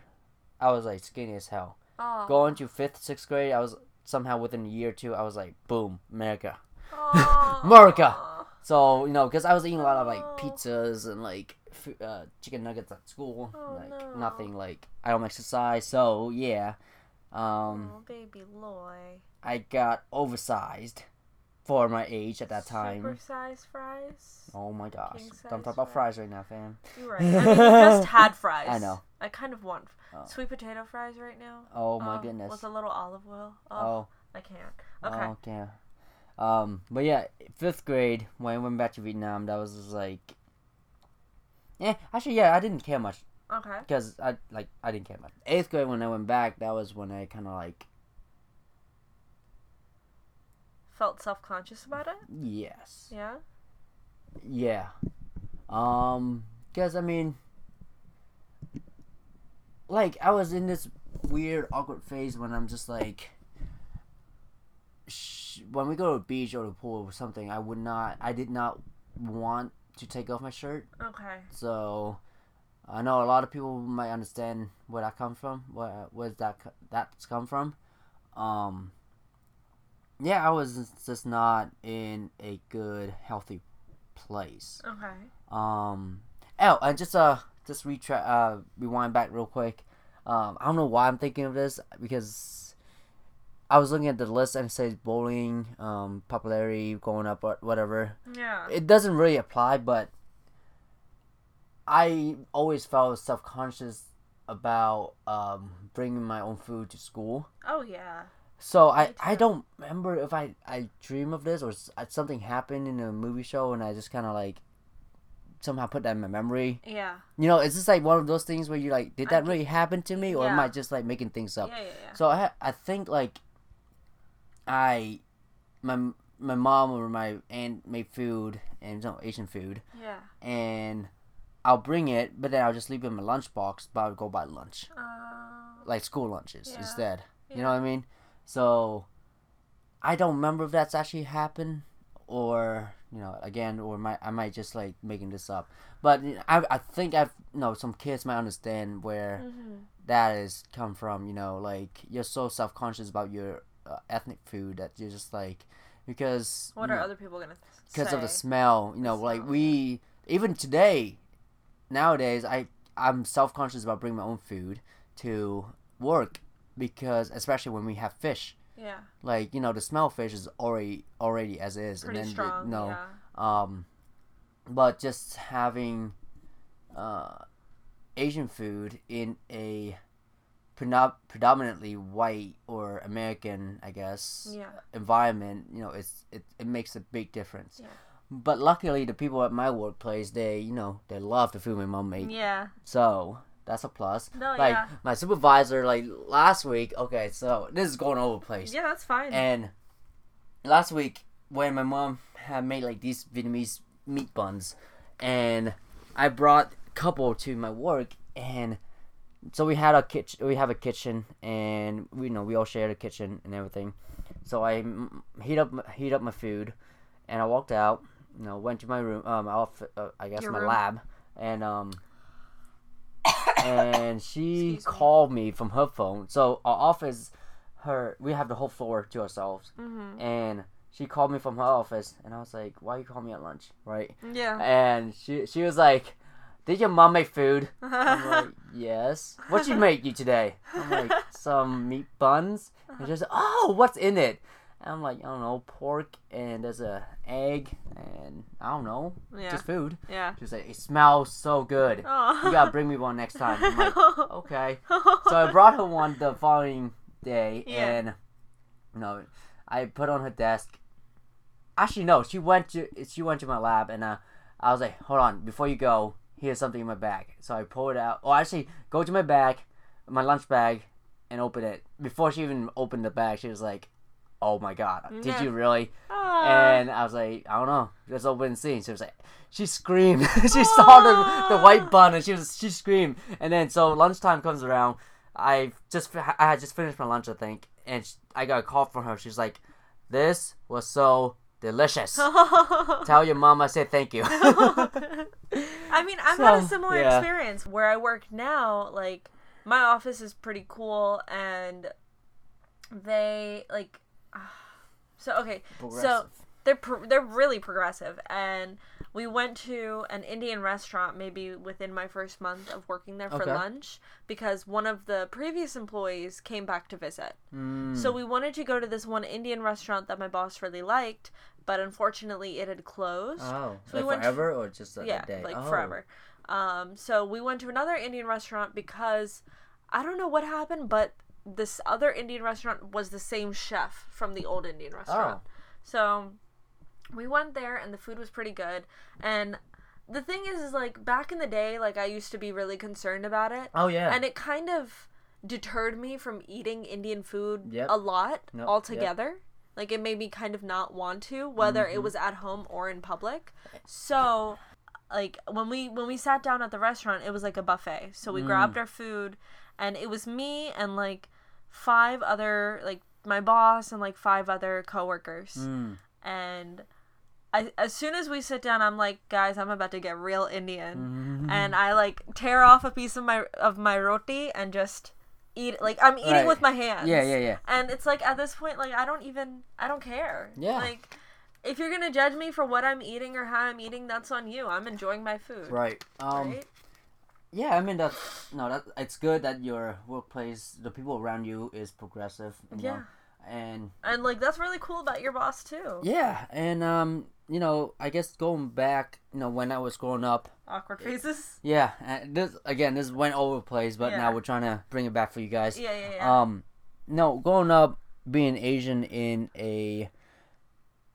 B: I was like skinny as hell.
A: Aw.
B: Going to fifth sixth grade, I was somehow within a year or two I was like boom America. (laughs) America. So you know, because I was eating a lot of like pizzas and like uh, chicken nuggets at school,
A: Oh,
B: like
A: no.
B: nothing like I don't exercise. So yeah, um,
A: Oh, baby Loy.
B: I got oversized for my age at that time.
A: Super size fries.
B: Oh my gosh! Don't talk about
A: fries.
B: fries right now, fam.
A: You're right. I mean, just had (laughs) fries.
B: I know.
A: I kind of want
B: Oh.
A: sweet potato fries right now.
B: Oh my
A: Uh,
B: goodness.
A: With a little olive oil. Oh,
B: Oh,
A: I can't. Okay.
B: oh damn. Um, but yeah, fifth grade when I went back to Vietnam, that was just like, yeah, actually, yeah, I didn't care much
A: Okay.
B: because I like I didn't care much. Eighth grade when I went back, that was when I kind of like
A: Felt self conscious about it.
B: yes,
A: Yeah.
B: yeah, um, because I mean, like I was in this weird awkward phase when I'm just like, sh- when we go to the beach or the pool or something, I would not, I did not want to take off my shirt.
A: Okay.
B: So I know a lot of people might understand where that comes from. Where where's that that's come from? Um, yeah, I was just not in a good, healthy place.
A: Okay.
B: Um, oh, and just uh, just retra- uh, rewind back real quick. Um, I don't know why I'm thinking of this because I was looking at the list and it says bowling, um, popularity going up, or whatever
A: Yeah.
B: it doesn't really apply, but I always felt self conscious about um, bringing my own food to school.
A: oh yeah.
B: So I, I don't remember if I, I dream of this or uh, something happened in a movie show and I just kind of like somehow put that in my memory.
A: Yeah.
B: You know, is this like one of those things where you like, did that
A: get-
B: really happen to me or am I just like making things up?
A: Yeah. Yeah. Yeah.
B: So I I think like I my my mom or my aunt made food and no Asian food
A: yeah.
B: and I'll bring it, but then I'll just leave it in my lunchbox. But I'll go buy lunch,
A: Uh,
B: like school lunches
A: Yeah.
B: instead. You know what I mean? So I don't remember if that's actually happened, or you know, again, or might I might just like making this up. But I I think I've you know some kids might understand where
A: mhm.
B: that is come from. You know, like you're so self conscious about your uh, ethnic food that you're just like because
A: What are
B: know,
A: other people gonna
B: because of the smell. You know,
A: The
B: like
A: smell,
B: we even today, nowadays, I I'm self conscious about bringing my own food to work because especially when we have fish,
A: Yeah.
B: like you know the smell of fish is already already as is,
A: Pretty
B: and then
A: strong.
B: you know,
A: Yeah.
B: um, but just having uh, Asian food in a predom- predominantly white or American, I guess,
A: Yeah.
B: environment, you know, it's it, it makes a big difference.
A: Yeah.
B: But luckily, the people at my workplace, they you know they love the food my mom made,
A: Yeah.
B: so that's a plus.
A: No.
B: like
A: yeah.
B: my supervisor, like last week. Okay, so this is going over place.
A: Yeah. That's fine.
B: And last week, when my mom had made like these Vietnamese meat buns, and I brought a couple to my work, and so we had a kitchen. We have a kitchen, and we you know we all share the kitchen and everything. So I heat up my- heat up my food, and I walked out. You know, went to my room. Um, off, uh, I guess
A: Your
B: my
A: room.
B: lab, and um. And she
A: me.
B: called me from her phone. So our office, her we have the whole floor to ourselves
A: mhm.
B: and she called me from her office and I was like, Why you call me at lunch? Right?
A: Yeah.
B: And she she was like did your mom make food? (laughs) I'm like, yes. What'd she make you today? I'm like, (laughs) some meat buns. And she's like, oh, what's in it? I'm like, I don't know, pork and there's a egg and I don't know,
A: Yeah.
B: just food.
A: yeah.
B: She's like, it smells so good. (laughs)
A: Oh.
B: You gotta bring me one next time. I'm like, (laughs) okay. (laughs) So I brought her one the following day,
A: Yeah.
B: and you know, I put on her desk. Actually, no, she went to she went to my lab, and uh, I was like, hold on, before you go, here's something in my bag. So I pull it out. Oh, actually, go to my bag, my lunch bag, and open it. Before she even opened the bag, she was like, "Oh my god, did
A: Yeah.
B: you really?"
A: Aw.
B: And I was like, I don't know, just open and see. She was like, she screamed. (laughs) she saw the, the white bun and she was she screamed. And then so lunchtime comes around. I just I had just finished my lunch, I think, and sh I got a call from her. She's like, "This was so delicious. (laughs) Tell your mom I said thank you." (laughs)
A: I mean, I've had a similar
B: yeah.
A: experience where I work now. Like, my office is pretty cool, and they like. So okay, so they're pro- they're really progressive, and we went to an Indian restaurant maybe within my first month of working there for
B: Okay.
A: lunch because one of the previous employees came back to visit.
B: Mm.
A: So we wanted to go to this one Indian restaurant that my boss really liked, but unfortunately it had closed.
B: oh,
A: so we
B: like
A: went
B: forever or just a,
A: yeah,
B: a day?
A: like
B: Oh.
A: forever. Um, so we went to another Indian restaurant because I don't know what happened, but this other Indian restaurant was the same chef from the old Indian restaurant.
B: Oh.
A: So we went there and the food was pretty good. And the thing is, is like back in the day, like I used to be really concerned about it,
B: Oh yeah.
A: and it kind of deterred me from eating Indian food
B: Yep.
A: a lot
B: Nope,
A: altogether. Like it made me kind of not want to, whether
B: Mm-hmm.
A: it was at home or in public. So, like when we when we sat down at the restaurant, it was like a buffet. So we
B: Mm.
A: grabbed our food, and it was me and like five other like my boss and like five other coworkers,
B: Mm.
A: and. I, as soon as we sit down, I'm like, guys, I'm about to get real Indian
B: Mhm.
A: and I like tear off a piece of my of my roti and just eat like I'm eating
B: Right.
A: with my hands.
B: Yeah, yeah, yeah.
A: And it's like at this point like I don't even I don't care.
B: Yeah.
A: Like if you're gonna judge me for what I'm eating or how I'm eating, that's on you. I'm enjoying my food.
B: Right. Um.
A: right?
B: Yeah, I mean that's no, that it's good that your workplace, the people around you, is progressive. You
A: Yeah.
B: Know? And
A: And like that's really cool about your boss too.
B: yeah, and um, you know, I guess going back, you know, when I was growing up,
A: Awkward faces.
B: yeah, and this again, this went over the place, but
A: Yeah.
B: now we're trying to bring it back for you guys.
A: Yeah, yeah, yeah.
B: Um, no, growing up being Asian in a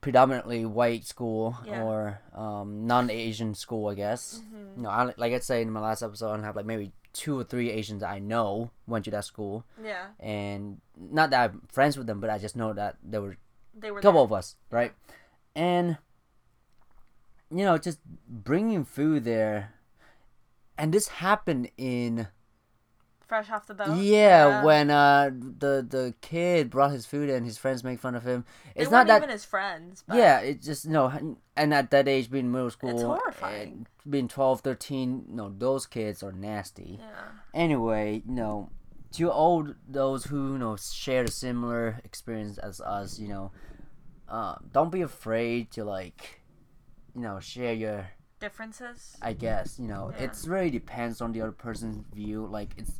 B: predominantly white school
A: Yeah.
B: or um, non-Asian school, I guess.
A: Mhm.
B: You know, I, like I said in my last episode, I have like maybe two or three Asians I know went to that school,
A: Yeah.
B: and not that I'm friends with them, but I just know that there were
A: They were
B: a couple
A: there.
B: of us, right? And you know, just bringing food there, and this happened in
A: fresh off the boat.
B: yeah, when uh the the kid brought his food and his friends make fun of him. It's
A: weren't
B: that
A: even his friends. But
B: yeah, it's just no, and at that age, being middle school,
A: horrifying.
B: and being 12, 13, no, those kids are nasty.
A: Yeah.
B: Anyway, you know, to all those who you know share a similar experience as us, you know, uh, don't be afraid to like, you know, share your.
A: Differences.
B: I guess you know,
A: Yeah.
B: it's really depends on the other person's view. Like, it's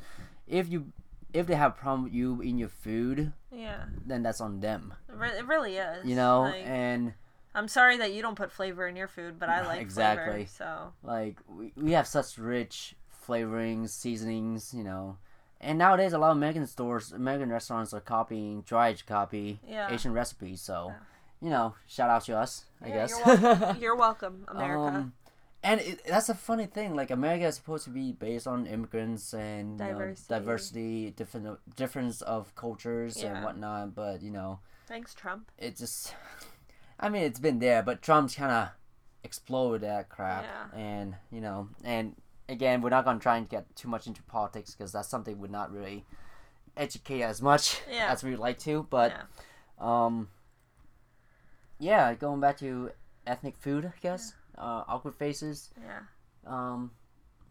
B: if you if they have a problem with you in your food,
A: Yeah.
B: then that's on them.
A: It really is.
B: You know,
A: Like,
B: and
A: I'm sorry that you don't put flavor in your food, but I (laughs) like
B: Exactly.
A: flavor. So
B: like we, we have such rich flavorings seasonings you know and nowadays a lot of american stores american restaurants are copying try to copy
A: Yeah.
B: asian recipes so
A: Yeah.
B: you know shout out to us i
A: Yeah,
B: guess
A: You're welcome, (laughs) you're welcome America.
B: um, and it, that's a funny thing like america is supposed to be based on immigrants and you know,
A: Diversity.
B: diversity different difference of cultures
A: Yeah.
B: and whatnot but you know
A: Thanks, Trump.
B: it just (laughs) i mean it's been there but trump's kind of exploded that crap
A: Yeah.
B: and you know and again we're not going to try and get too much into politics because that's something we're not really educate as much
A: Yeah.
B: as we'd like to but um yeah going back to ethnic food i guess uh, awkward faces
A: Yeah.
B: um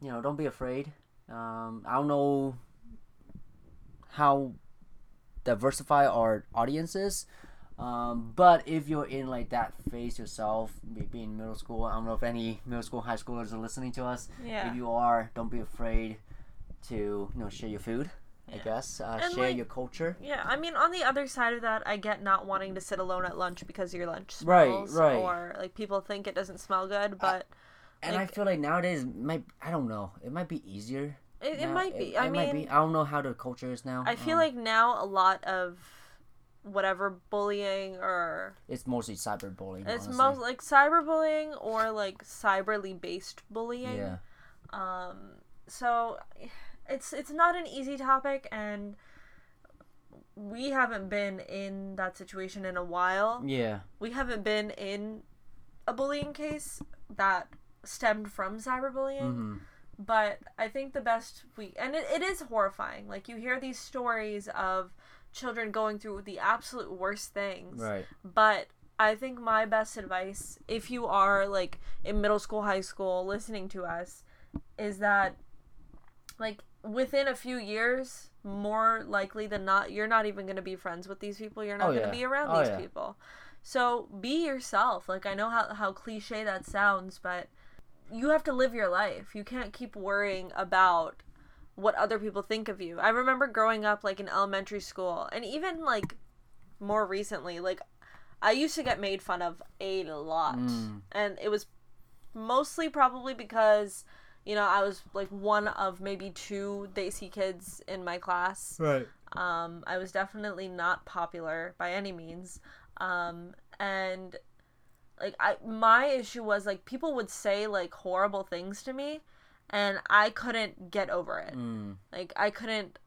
B: you know don't be afraid um i don't know how diversify our audiences. Um, but if you're in like that phase yourself, be- being middle school, I don't know if any middle school, high schoolers are listening to us.
A: Yeah.
B: If you are, don't be afraid to you know share your food. I
A: Yeah.
B: guess uh,
A: And,
B: share
A: like,
B: your culture.
A: Yeah, I mean, on the other side of that, I get not wanting to sit alone at lunch because your lunch smells,
B: right. right.
A: or like people think it doesn't smell good, but
B: And I feel like nowadays might I don't know it might be easier.
A: it, it might be.
B: It,
A: I
B: it
A: mean,
B: be. I don't know how the culture is now.
A: I feel
B: Um,
A: like now a lot of whatever bullying or
B: it's mostly cyberbullying.
A: it's most like cyberbullying or like cyberly based bullying.
B: yeah.
A: Um, so it's it's not an easy topic, and we haven't been in that situation in a while.
B: Yeah.
A: We haven't been in a bullying case that stemmed from cyberbullying.
B: hmm
A: But I think the best we and it, it is horrifying. Like you hear these stories of children going through the absolute worst things.
B: Right.
A: But I think my best advice, if you are like in middle school, high school, listening to us, is that like within a few years, more likely than not, you're not even going to be friends with these people. You're not
B: Oh,
A: going
B: yeah.
A: to be around
B: Oh,
A: these
B: yeah.
A: people. So be yourself. Like I know how how cliche that sounds, but you have to live your life. You can't keep worrying about what other people think of you. I remember growing up like in elementary school and even like more recently, like I used to get made fun of a lot.
B: Mm.
A: And it was mostly probably because you know, I was like one of maybe two Desi kids in my class.
B: Right.
A: Um, I was definitely not popular by any means. Um, and like I my issue was like people would say like horrible things to me and I couldn't get over it.
B: Mm.
A: Like I couldn't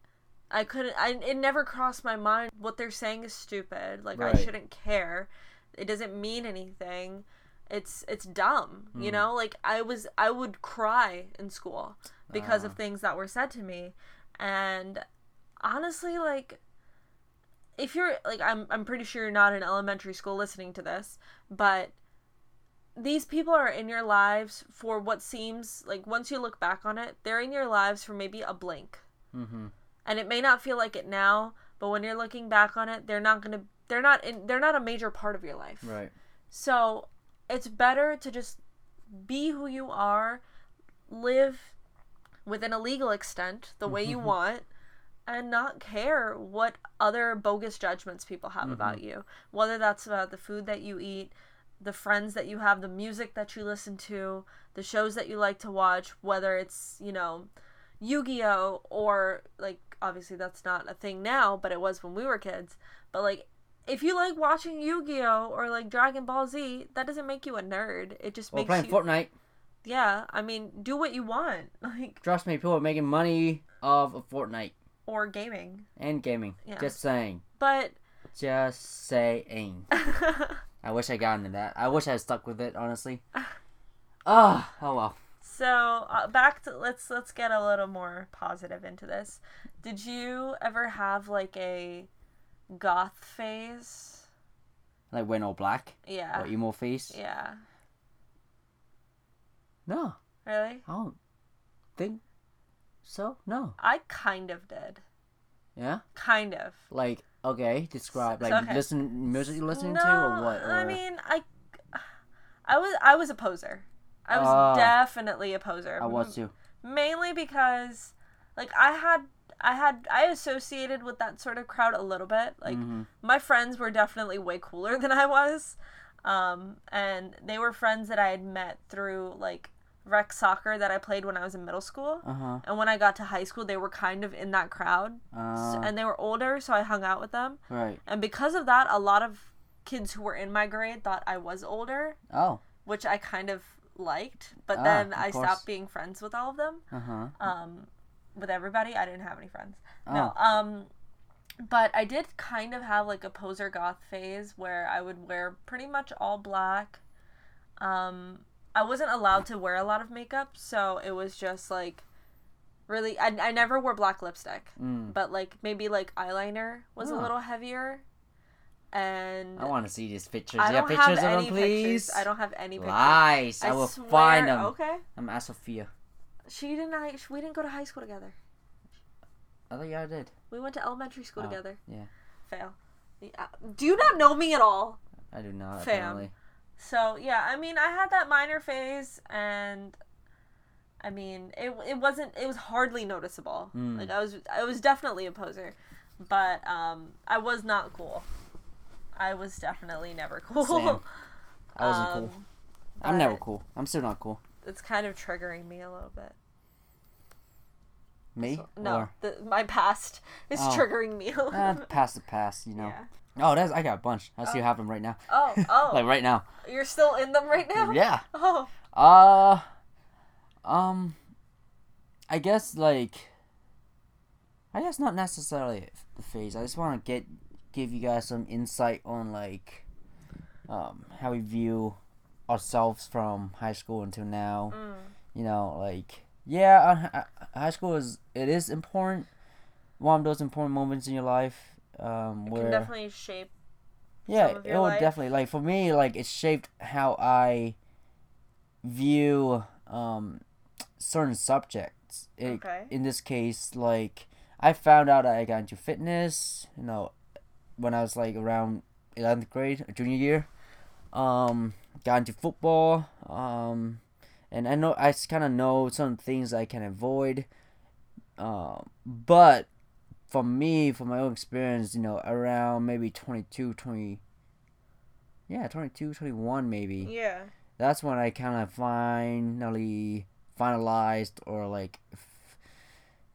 A: I couldn't I it never crossed my mind what they're saying is stupid. Like I shouldn't care. It doesn't mean anything. It's it's dumb, you
B: Hmm.
A: know? Like I was I would cry in school because
B: Ah.
A: of things that were said to me. And honestly like if you're like I'm I'm pretty sure you're not in elementary school listening to this, but these people are in your lives for what seems like once you look back on it, they're in your lives for maybe a blink.
B: Mm-hmm.
A: And it may not feel like it now, but when you're looking back on it, they're not to they're not in they're not a major part of your life.
B: Right.
A: So, it's better to just be who you are, live within a legal extent the way you mm-hmm. want and not care what other bogus judgments people have mm-hmm. about you. Whether that's about the food that you eat, the friends that you have, the music that you listen to, the shows that you like to watch, whether it's, you know, Yu-Gi-Oh or like obviously that's not a thing now, but it was when we were kids. But like if you like watching Yu-Gi-Oh or like Dragon Ball Z, that doesn't make you a nerd. It just makes you.
B: Or
A: makes
B: playing
A: you
B: Fortnite.
A: Yeah, I mean, do what you want. (laughs) Like
B: Trust me, people are making money off of Fortnite
A: or gaming.
B: and gaming.
A: Yeah.
B: Just saying.
A: But
B: Just saying. (laughs) I wish I got into that. I wish I had stuck with it, honestly. (laughs) Ah, oh well.
A: So uh, back to let's let's get a little more positive into this. Did you ever have like a goth phase?
B: Like went all black
A: Yeah.
B: or emo phase?
A: Yeah.
B: No,
A: Really?
B: I don't think so. No.
A: I kind of did.
B: Yeah.
A: Kind of.
B: Like okay, describe like
A: okay.
B: listen music you're listening
A: no,
B: to or what? Or...
A: I mean, I I was I was a poser. I was
B: Ah.
A: definitely a poser.
B: I was too.
A: mainly because like I had I had I associated with that sort of crowd a little bit. Like
B: Mhm.
A: my friends were definitely way cooler (laughs) than I was. Um, and they were friends that I had met through like rec soccer that I played when I was in middle school.
B: Uh huh.
A: And when I got to high school, they were kind of in that crowd.
B: Uh,
A: and they were older, so I hung out with them.
B: right.
A: And because of that, a lot of kids who were in my grade thought I was older,
B: Oh.
A: which I kind of liked. But
B: Ah,
A: then I
B: course.
A: stopped being friends with all of them
B: Uh huh.
A: um, with everybody. I didn't have any friends.
B: Oh.
A: No. Um, but I did kind of have like a poser goth phase where I would wear pretty much all black. Um, I wasn't allowed to wear a lot of makeup, so it was just like really. I, I never wore black lipstick,
B: Mm.
A: but like maybe like eyeliner was a
B: Oh.
A: little heavier. And
B: I want to see these pictures.
A: I don't
B: have
A: have
B: pictures of
A: any
B: them, please.
A: pictures. I don't have any pictures.
B: Lies. I, will
A: swear-
B: find them.
A: Okay.
B: I'm at Sophia.
A: She didn't. I, we didn't go to high school together.
B: I thought yeah, I did.
A: We went to elementary school
B: Oh,
A: together.
B: yeah.
A: Fail. Yeah. Do you not know me at all?
B: I do not.
A: Fam.
B: Apparently.
A: So yeah, I mean, I had that minor phase, and I mean, it it wasn't it was hardly noticeable.
B: Mm.
A: Like I was I was definitely a poser, but um, I was not cool. I was definitely never cool.
B: Same. I wasn't (laughs) cool.
A: Um,
B: I'm never
A: but
B: cool. I'm still not cool.
A: It's kind of triggering me a little bit.
B: Me?
A: So- no,
B: Or,
A: the, my past is
B: Oh.
A: triggering me a little
B: eh, past the past, you know.
A: Yeah.
B: Oh, that's I got a bunch. I see you have them right now.
A: Oh, (laughs) oh,
B: Like right now.
A: you're still in them right now.
B: Yeah. (laughs)
A: Oh,
B: Uh, um, I guess like, I guess not necessarily the phase. I just want to get give you guys some insight on like, um, how we view ourselves from high school until now.
A: mm,
B: You know, like yeah, high school is it is important. One of those important moments in your life. Um,
A: it
B: where
A: can definitely shape.
B: yeah, it would
A: life.
B: definitely like for me like it shaped how I view um certain subjects. It,
A: Okay.
B: In this case, like I found out I got into fitness, you know, when I was like around eleventh grade, junior year. Um, got into football. Um, and I know I kind of know some things I can avoid. Um, but for me, from my own experience, you know, around maybe 22, 20, yeah, 22, 21 maybe.
A: Yeah.
B: That's when I kind of finally finalized or like f-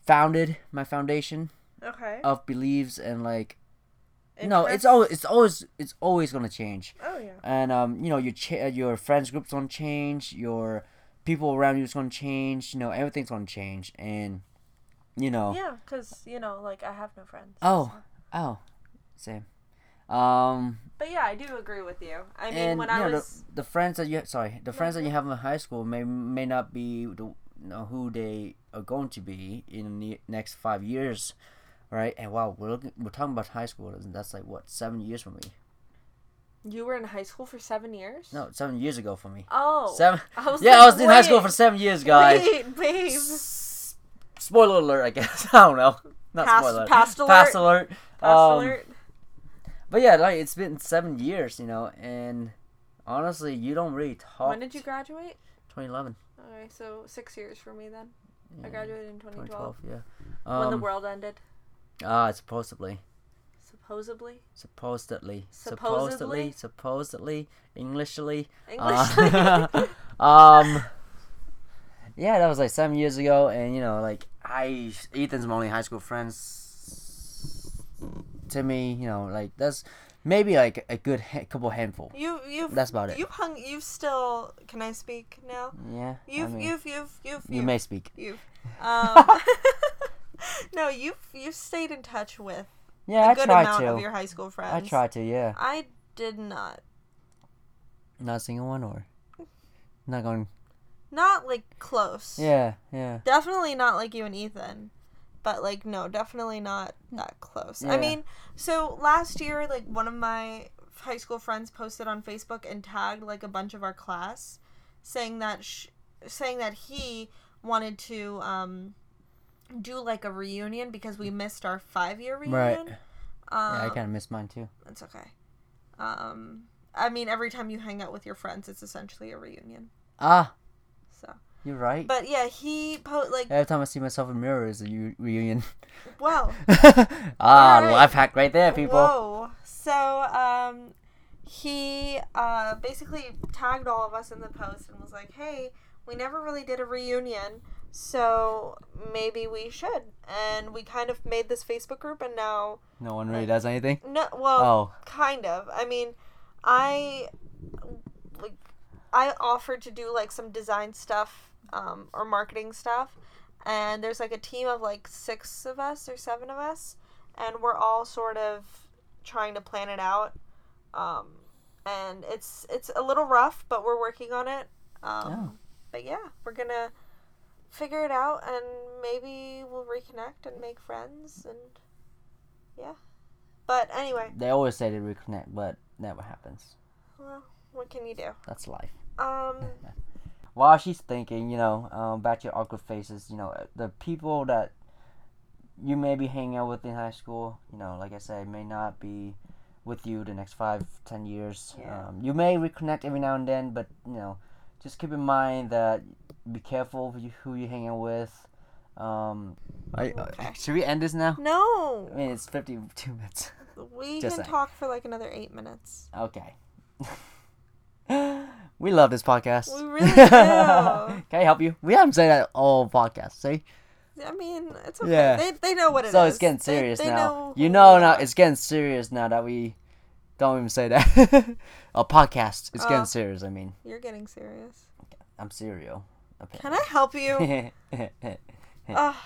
B: founded my foundation
A: Okay.
B: of beliefs and like no, it's always it's always it's always gonna change
A: Oh yeah.
B: and um you know your cha- your friends group's gonna change your people around you is gonna change you know everything's gonna change and you know
A: Yeah, because you know, like I have no friends.
B: Oh.
A: so-
B: oh same um
A: But yeah, I do agree with you. I mean,
B: and
A: when I
B: know,
A: was
B: the, the friends that you sorry the friends that you have in high school may may not be the you know, who they are going to be in the next five years right and wow we're looking we're talking about high school and that's like what seven years for me
A: you were in high school for seven years.
B: no seven years ago for me
A: Oh,
B: seven.
A: I was
B: yeah i
A: like,
B: was in high school for seven years guys
A: Wait, babe.
B: S- spoiler alert i guess (laughs) i don't know not
A: Past-
B: spoiler alert.
A: past
B: past
A: alert? Past
B: Um,
A: alert.
B: but yeah like it's been seven years you know and honestly you don't really talk
A: When did you graduate?
B: 2011
A: Okay, so six years for me then. I graduated in 2012.
B: 2012, yeah.
A: when the
B: Um,
A: world ended,
B: ah, supposedly,
A: supposedly.
B: supposedly,
A: Supposedly?
B: supposedly, supposedly, Englishly.
A: English.
B: Uh, (laughs) um, yeah, that was like seven years ago, and you know, like I, Ethan's my only high school friends. To me, you know, like that's maybe like a good ha- couple handful.
A: you you've
B: That's about it.
A: you've hung you've still can I speak now?
B: Yeah,
A: You've
B: I mean,
A: you've you've you've
B: you
A: you've,
B: may speak.
A: you've um (laughs) (laughs) No, you've you've stayed in touch with
B: Yeah,
A: a
B: I
A: good
B: tried
A: amount
B: to.
A: of your high school friends.
B: I tried to. Yeah,
A: I did not.
B: not a single one, or not going.
A: Not like close.
B: Yeah, yeah.
A: Definitely not like you and Ethan. But like no, definitely not that close. I mean, so last year like one of my high school friends posted on Facebook and tagged like a bunch of our class saying that sh- saying that he wanted to um do like a reunion because we missed our 5-year reunion.
B: Right.
A: Um,
B: Yeah, I kind of missed mine too.
A: It's okay. Um, I mean, every time you hang out with your friends, it's essentially a reunion.
B: Ah,
A: So,
B: you're right.
A: but yeah, he po- like
B: Every time I see myself in mirror is a u- reunion. (laughs)
A: wow. (laughs)
B: ah,
A: Alright.
B: life hack right there, people.
A: Whoa. So, um, he uh basically tagged all of us in the post and was like, "Hey, we never really did a reunion, so maybe we should." And we kind of made this Facebook group, and now
B: No one really does anything.
A: no, well,
B: Oh,
A: kind of i mean i like i offered to do like some design stuff um, or marketing stuff and there's like a team of like six of us or seven of us and we're all sort of trying to plan it out um, and it's it's a little rough but we're working on it um,
B: Oh.
A: but yeah we're gonna figure it out and maybe we'll reconnect and make friends and yeah but anyway
B: they always say they reconnect, but never happens.
A: Well, what can you do?
B: That's life.
A: Um, (laughs)
B: While she's thinking, you know, um, back to your awkward faces, you know, the people that you may be hanging out with in high school, you know, like I said, may not be with you the next five, ten years.
A: Yeah.
B: Um, you may reconnect every now and then, but you know, just keep in mind that be careful who you, who you hang out with. Um, I,
A: Okay.
B: should we end this now?
A: No,
B: I mean, it's fifty-two minutes.
A: we
B: Just
A: can
B: saying.
A: talk for like another eight minutes.
B: Okay. (laughs) we love this podcast.
A: We really do. (laughs)
B: Can I help you? We haven't said that all podcast. See?
A: I mean, it's okay.
B: Yeah.
A: They, they know what it is.
B: so it's getting serious
A: they
B: now.
A: know
B: You know now it's getting serious now that we don't even say that. (laughs) a podcast. It's
A: Oh.
B: getting serious. I mean,
A: You're getting serious.
B: I'm serial.
A: Can I help you? (laughs)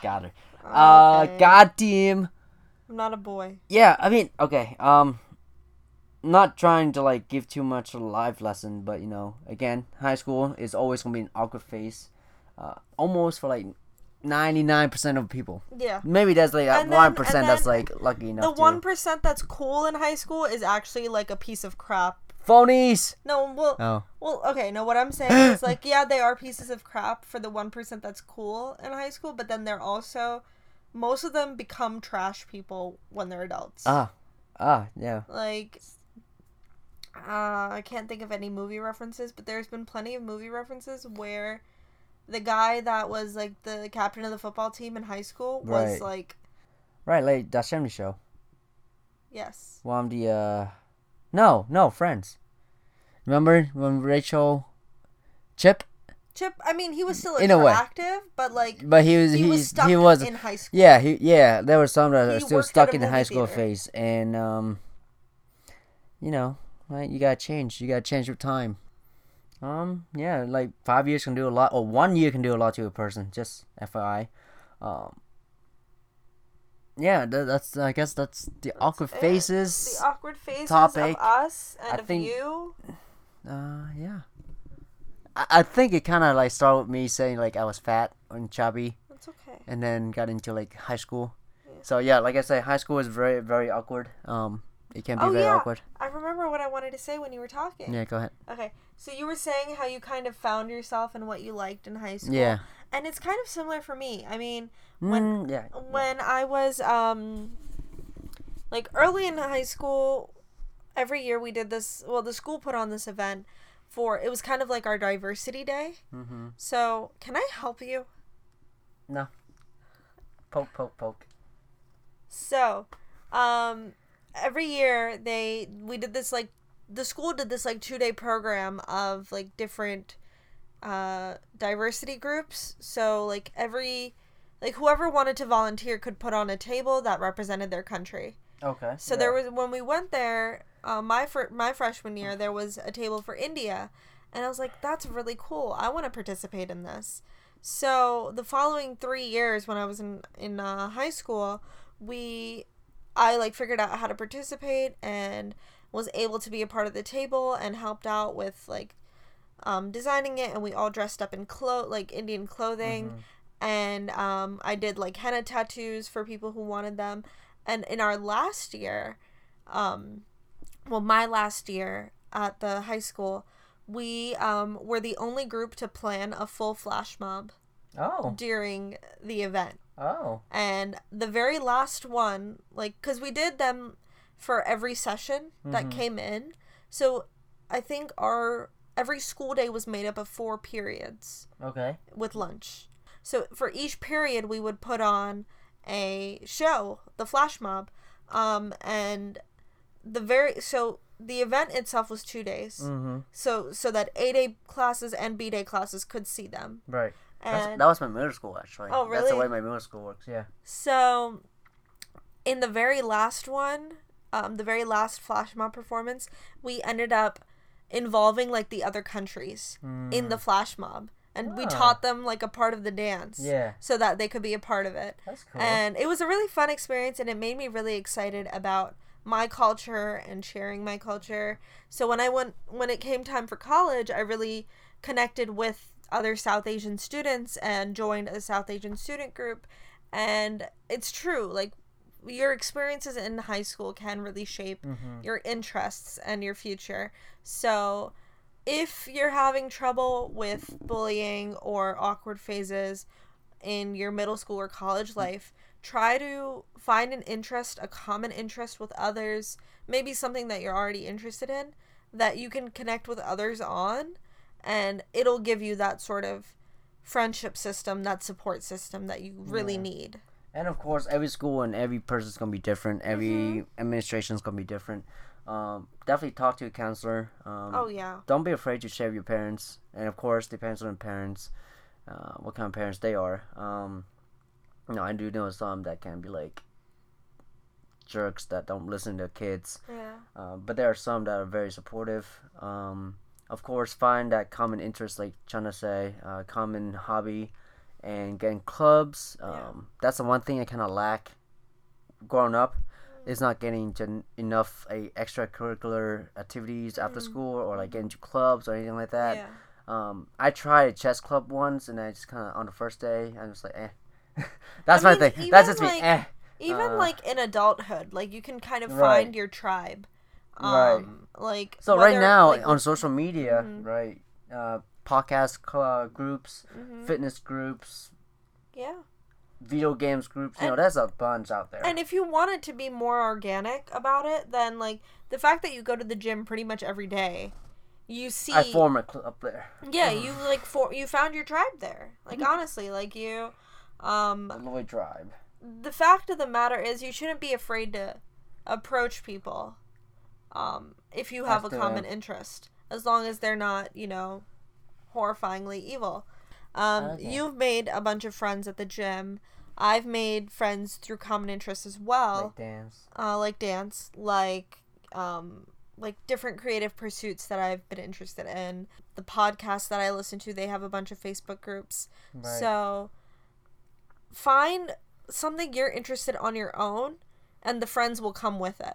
B: Got her. Uh,
A: Okay.
B: God damn.
A: I'm not a boy.
B: Yeah, I mean, okay. Um, not trying to like give too much of a life lesson, but you know, again, high school is always gonna be an awkward phase. Uh, almost for like ninety nine percent of people.
A: Yeah.
B: Maybe there's like that
A: And
B: one percent
A: and
B: that's like lucky enough.
A: The
B: to-
A: one percent that's cool in high school is actually like a piece of crap.
B: Phonies.
A: No, well,
B: Oh,
A: well, okay. No, what I'm saying is (gasps) like, yeah, they are pieces of crap for the one percent that's cool in high school, but then they're also, most of them become trash people when they're adults.
B: ah, ah, yeah.
A: like uh, I can't think of any movie references, but there's been plenty of movie references where the guy that was like the captain of the football team in high school was
B: Right.
A: like
B: Right, like 70 show.
A: yes.
B: Well, I'm the uh, no, no, Friends. Remember when Rachel, Chip,
A: Chip, I mean, he was still
B: In a way.
A: attractive, but like
B: but he was
A: he was stuck
B: he was
A: in high school.
B: Yeah, he, yeah, there were some that
A: He
B: are still
A: worked at
B: stuck
A: a
B: in the
A: movie
B: high school
A: theater.
B: phase, and um, you know, right? You gotta change. You gotta change with time. Um, yeah, like five years can do a lot, or one year can do a lot to a person. Just FYI. Um, yeah, that, that's I guess that's the awkward faces.
A: The awkward faces
B: topic.
A: of us and
B: I
A: of
B: think-
A: you.
B: Uh, yeah. I, I think it kind of like started with me saying like I was fat and chubby,
A: That's okay.
B: and then got into like high school.
A: Yeah.
B: So yeah, like I said, high school is very very awkward. Um, it can be
A: Oh,
B: very
A: yeah.
B: awkward.
A: I remember what I wanted to say when you were talking.
B: Yeah, go ahead.
A: Okay, so you were saying how you kind of found yourself and what you liked in high school.
B: Yeah.
A: And it's kind of similar for me. I mean, When-
B: Mm, yeah.
A: when I was um like early in high school, every year we did this, well the school put on this event for it was kind of like our diversity day.
B: Mm-hmm.
A: So, can I help you?
B: No. Poke, poke, poke.
A: So, um, every year they we did this like the school did this like two day program of like different uh diversity groups. So like every like whoever wanted to volunteer could put on a table that represented their country.
B: Okay.
A: So there was when we went there, uh, my fr- my freshman year, there was a table for India, and I was like, "That's really cool. I want to participate in this." So the following three years, when I was in in uh, high school, we, I like figured out how to participate and was able to be a part of the table and helped out with like um, designing it, and we all dressed up in clo like Indian clothing and um, I did like henna tattoos for people who wanted them. And in our last year, um, well, my last year at the high school, we um, were the only group to plan a full flash mob
B: Oh.
A: during the event.
B: Oh.
A: And the very last one, like, because we did them for every session that
B: Mhm.
A: came in. So I think our every school day was made up of four periods
B: Okay.
A: with lunch. So for each period, we would put on a show, the flash mob, um, and the very so the event itself was two days.
B: Mm-hmm.
A: So so that A day classes and B day classes could see them.
B: Right.
A: And
B: that was my middle school actually.
A: Oh, really?
B: That's the way my middle school works. Yeah.
A: so in the very last one, um, the very last flash mob performance, we ended up involving like the other countries in the flash mob, and we
B: Ah.
A: taught them like a part of the dance.
B: Yeah.
A: So that they could be a part of it.
B: That's cool.
A: And it was a really fun experience and it made me really excited about my culture and sharing my culture. So when I went when it came time for college, I really connected with other South Asian students and joined a South Asian student group. And it's true, like your experiences in high school can really shape
B: Mhm.
A: your interests and your future. So, if you're having trouble with bullying or awkward phases in your middle school or college life, try to find an interest, a common interest with others. maybe something that you're already interested in that you can connect with others on and it'll give you that sort of friendship system, that support system that you really
B: Yeah.
A: need.
B: And of course, every school and every person's gonna be different. Every
A: Mm-hmm.
B: administration's gonna be different. Um, definitely talk to a counselor. Um,
A: Oh yeah.
B: don't be afraid to share with your parents, and of course, depends on the parents, uh, what kind of parents they are. Um, you know, I do know some that can be like jerks that don't listen to kids,
A: Yeah.
B: uh, but there are some that are very supportive. Um, of course, find that common interest, like Chanda say, uh, common hobby, and getting clubs. Um,
A: Yeah.
B: That's the one thing I kind of lack growing up. Is not getting to enough a extracurricular activities after school or like getting to clubs or anything like that.
A: yeah.
B: Um, I tried a chess club once, and I just kind of on the first day, I'm just like, eh. (laughs) That's
A: I
B: my
A: mean,
B: thing. That's just
A: like,
B: me. Eh.
A: Even
B: Uh,
A: like in adulthood, like you can kind of
B: Right.
A: find your tribe.
B: Right.
A: Um, Like
B: So right now
A: like,
B: on social media,
A: Mhm.
B: right, uh, podcast cl- groups,
A: mhm.
B: fitness groups,
A: yeah.
B: video games groups. You know, there's a bunch out there.
A: And if you wanted to be more organic about it, then like the fact that you go to the gym pretty much every day, you see
B: I form a club there.
A: Yeah, you like for you found your tribe there. Like honestly, like you um
B: Tribe.
A: the fact of the matter is you shouldn't be afraid to approach people um if you have a common interest as long as they're not, you know, horrifyingly evil. Um
B: Okay.
A: you've made a bunch of friends at the gym. I've made friends through common interests as well
B: Like dance.
A: uh, like dance, like um, like different creative pursuits that I've been interested in. The podcasts that I listen to, they have a bunch of Facebook groups.
B: Right.
A: So find something you're interested on your own, and the friends will come with it.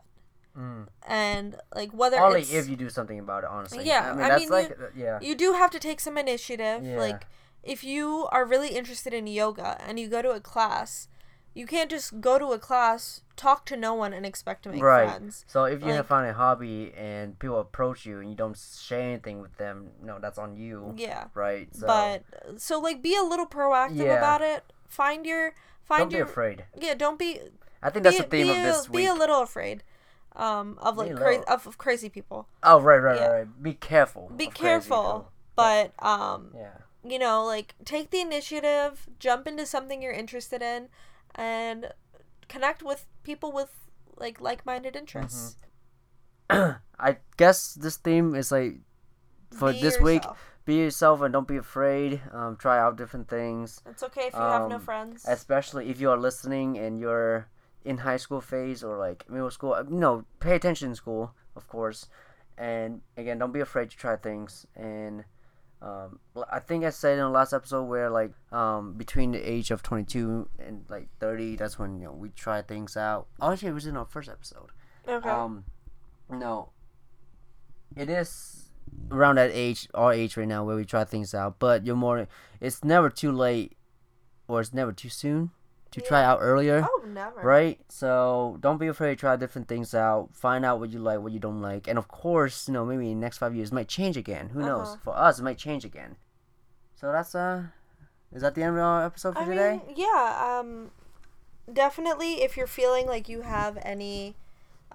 B: Mm.
A: And like whether
B: Only if you do something about it, honestly.
A: Yeah,
B: I mean
A: I
B: that's
A: mean,
B: like uh, yeah.
A: you do have to take some initiative.
B: Yeah.
A: Like if you are really interested in yoga and you go to a class, you can't just go to a class, talk to no one, and expect to make
B: Right.
A: friends.
B: So if you
A: Like-
B: have found a hobby and people approach you and you don't share anything with them, no, that's on you,
A: Yeah.
B: right? So
A: but so like be a little proactive
B: Yeah.
A: about it. Find your find
B: don't be
A: your
B: afraid.
A: yeah. Don't be
B: I think
A: be,
B: that's the theme
A: be
B: of this
A: a,
B: week.
A: Be a little afraid, um, of like
B: a
A: crazy of, of crazy people.
B: oh right, right,
A: Yeah.
B: right, right. Be careful.
A: Be careful, but um,
B: Yeah.
A: you know, like take the initiative, jump into something you're interested in, and connect with people with like like-minded interests. (clears throat)
B: I guess this theme is like for
A: Be
B: this week. Be yourself and don't be afraid. Um, try out different things.
A: It's okay if you have no
B: Um,
A: friends.
B: especially if you are listening and you're in high school phase or like middle school uh, no pay attention in school of course and again don't be afraid to try things and um, i think i said in the last episode where like um, between the age of 22 and like 30 that's when you know we try things out oh actually it was in our first episode
A: okay.
B: um no it is around that age our age right now where we try things out. But you're more it's never too late or it's never too soon to try out earlier
A: oh, never.
B: right? So don't be afraid to try different things out. Find out what you like what you don't like. And of course you know maybe in the next five years it might change again. Who knows?
A: Uh-huh.
B: for us it might change again. So that's uh is that the end of our episode for
A: I
B: today?
A: mean, yeah, um, definitely. If you're feeling like you have any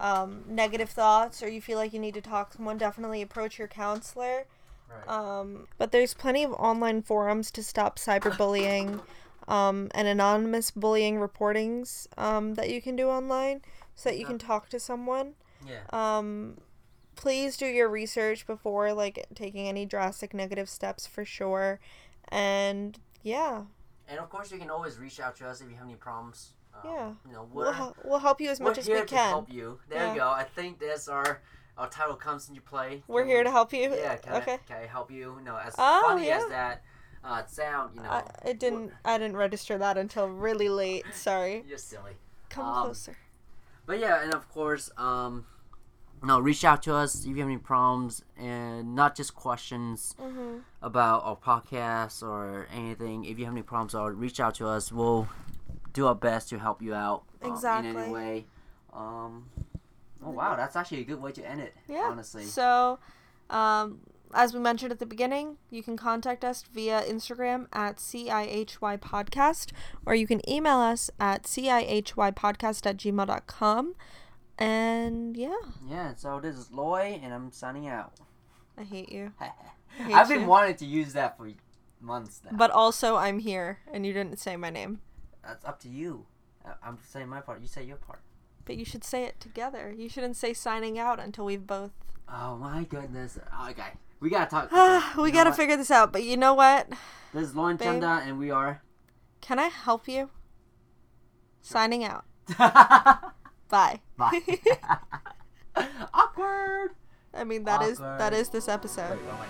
A: um, negative thoughts or you feel like you need to talk to someone, definitely approach your counselor.
B: right.
A: Um, but there's plenty of online forums to stop cyberbullying um, and anonymous bullying reportings um, that you can do online so that you can talk to someone.
B: yeah
A: Um, please do your research before like taking any drastic negative steps for sure. And yeah,
B: and of course you can always reach out to us if you have any problems um,
A: Yeah.
B: you know
A: we'll, we'll help you as much as
B: here
A: we
B: to
A: can.
B: help you there
A: Yeah.
B: you go i think that's our our title comes into play
A: We're
B: Can
A: here
B: we-
A: to help you.
B: Yeah, can,
A: okay.
B: I, can I help you? No, as
A: Oh,
B: funny
A: yeah.
B: as that uh, sound, you know.
A: I, it didn't. I didn't register that until really late. (laughs) Sorry.
B: You're silly.
A: Come
B: Um,
A: closer.
B: But yeah, and of course, um, no, reach out to us if you have any problems, and not just questions
A: Mm-hmm.
B: about our podcast or anything. If you have any problems, or reach out to us. We'll do our best to help you out uh, in any way. Um, oh wow, that's actually a good way to end it.
A: Yeah.
B: honestly.
A: So, um, as we mentioned at the beginning, you can contact us via Instagram at CIHY Podcast, or you can email us at CIHYpodcast at gmail.com. And yeah,
B: Yeah, so this is Loy, and I'm signing out.
A: I hate you. (laughs) I hate
B: I've been
A: you.
B: wanting to use that for months now.
A: But also, I'm here, and you didn't say my name.
B: That's up to you. I'm saying my part. You say your part.
A: But you should say it together. You shouldn't say signing out until we've both.
B: Oh my goodness. Oh, okay, we gotta talk. (sighs)
A: We gotta figure this out. But you know what?
B: This is Lauren
A: Babe.
B: Chanda, and we are.
A: Can I help you? Signing out. (laughs)
B: Bye.
A: Bye. (laughs) (laughs)
B: Awkward.
A: I mean that is that
B: Awkward.
A: is this episode.
B: Wait, oh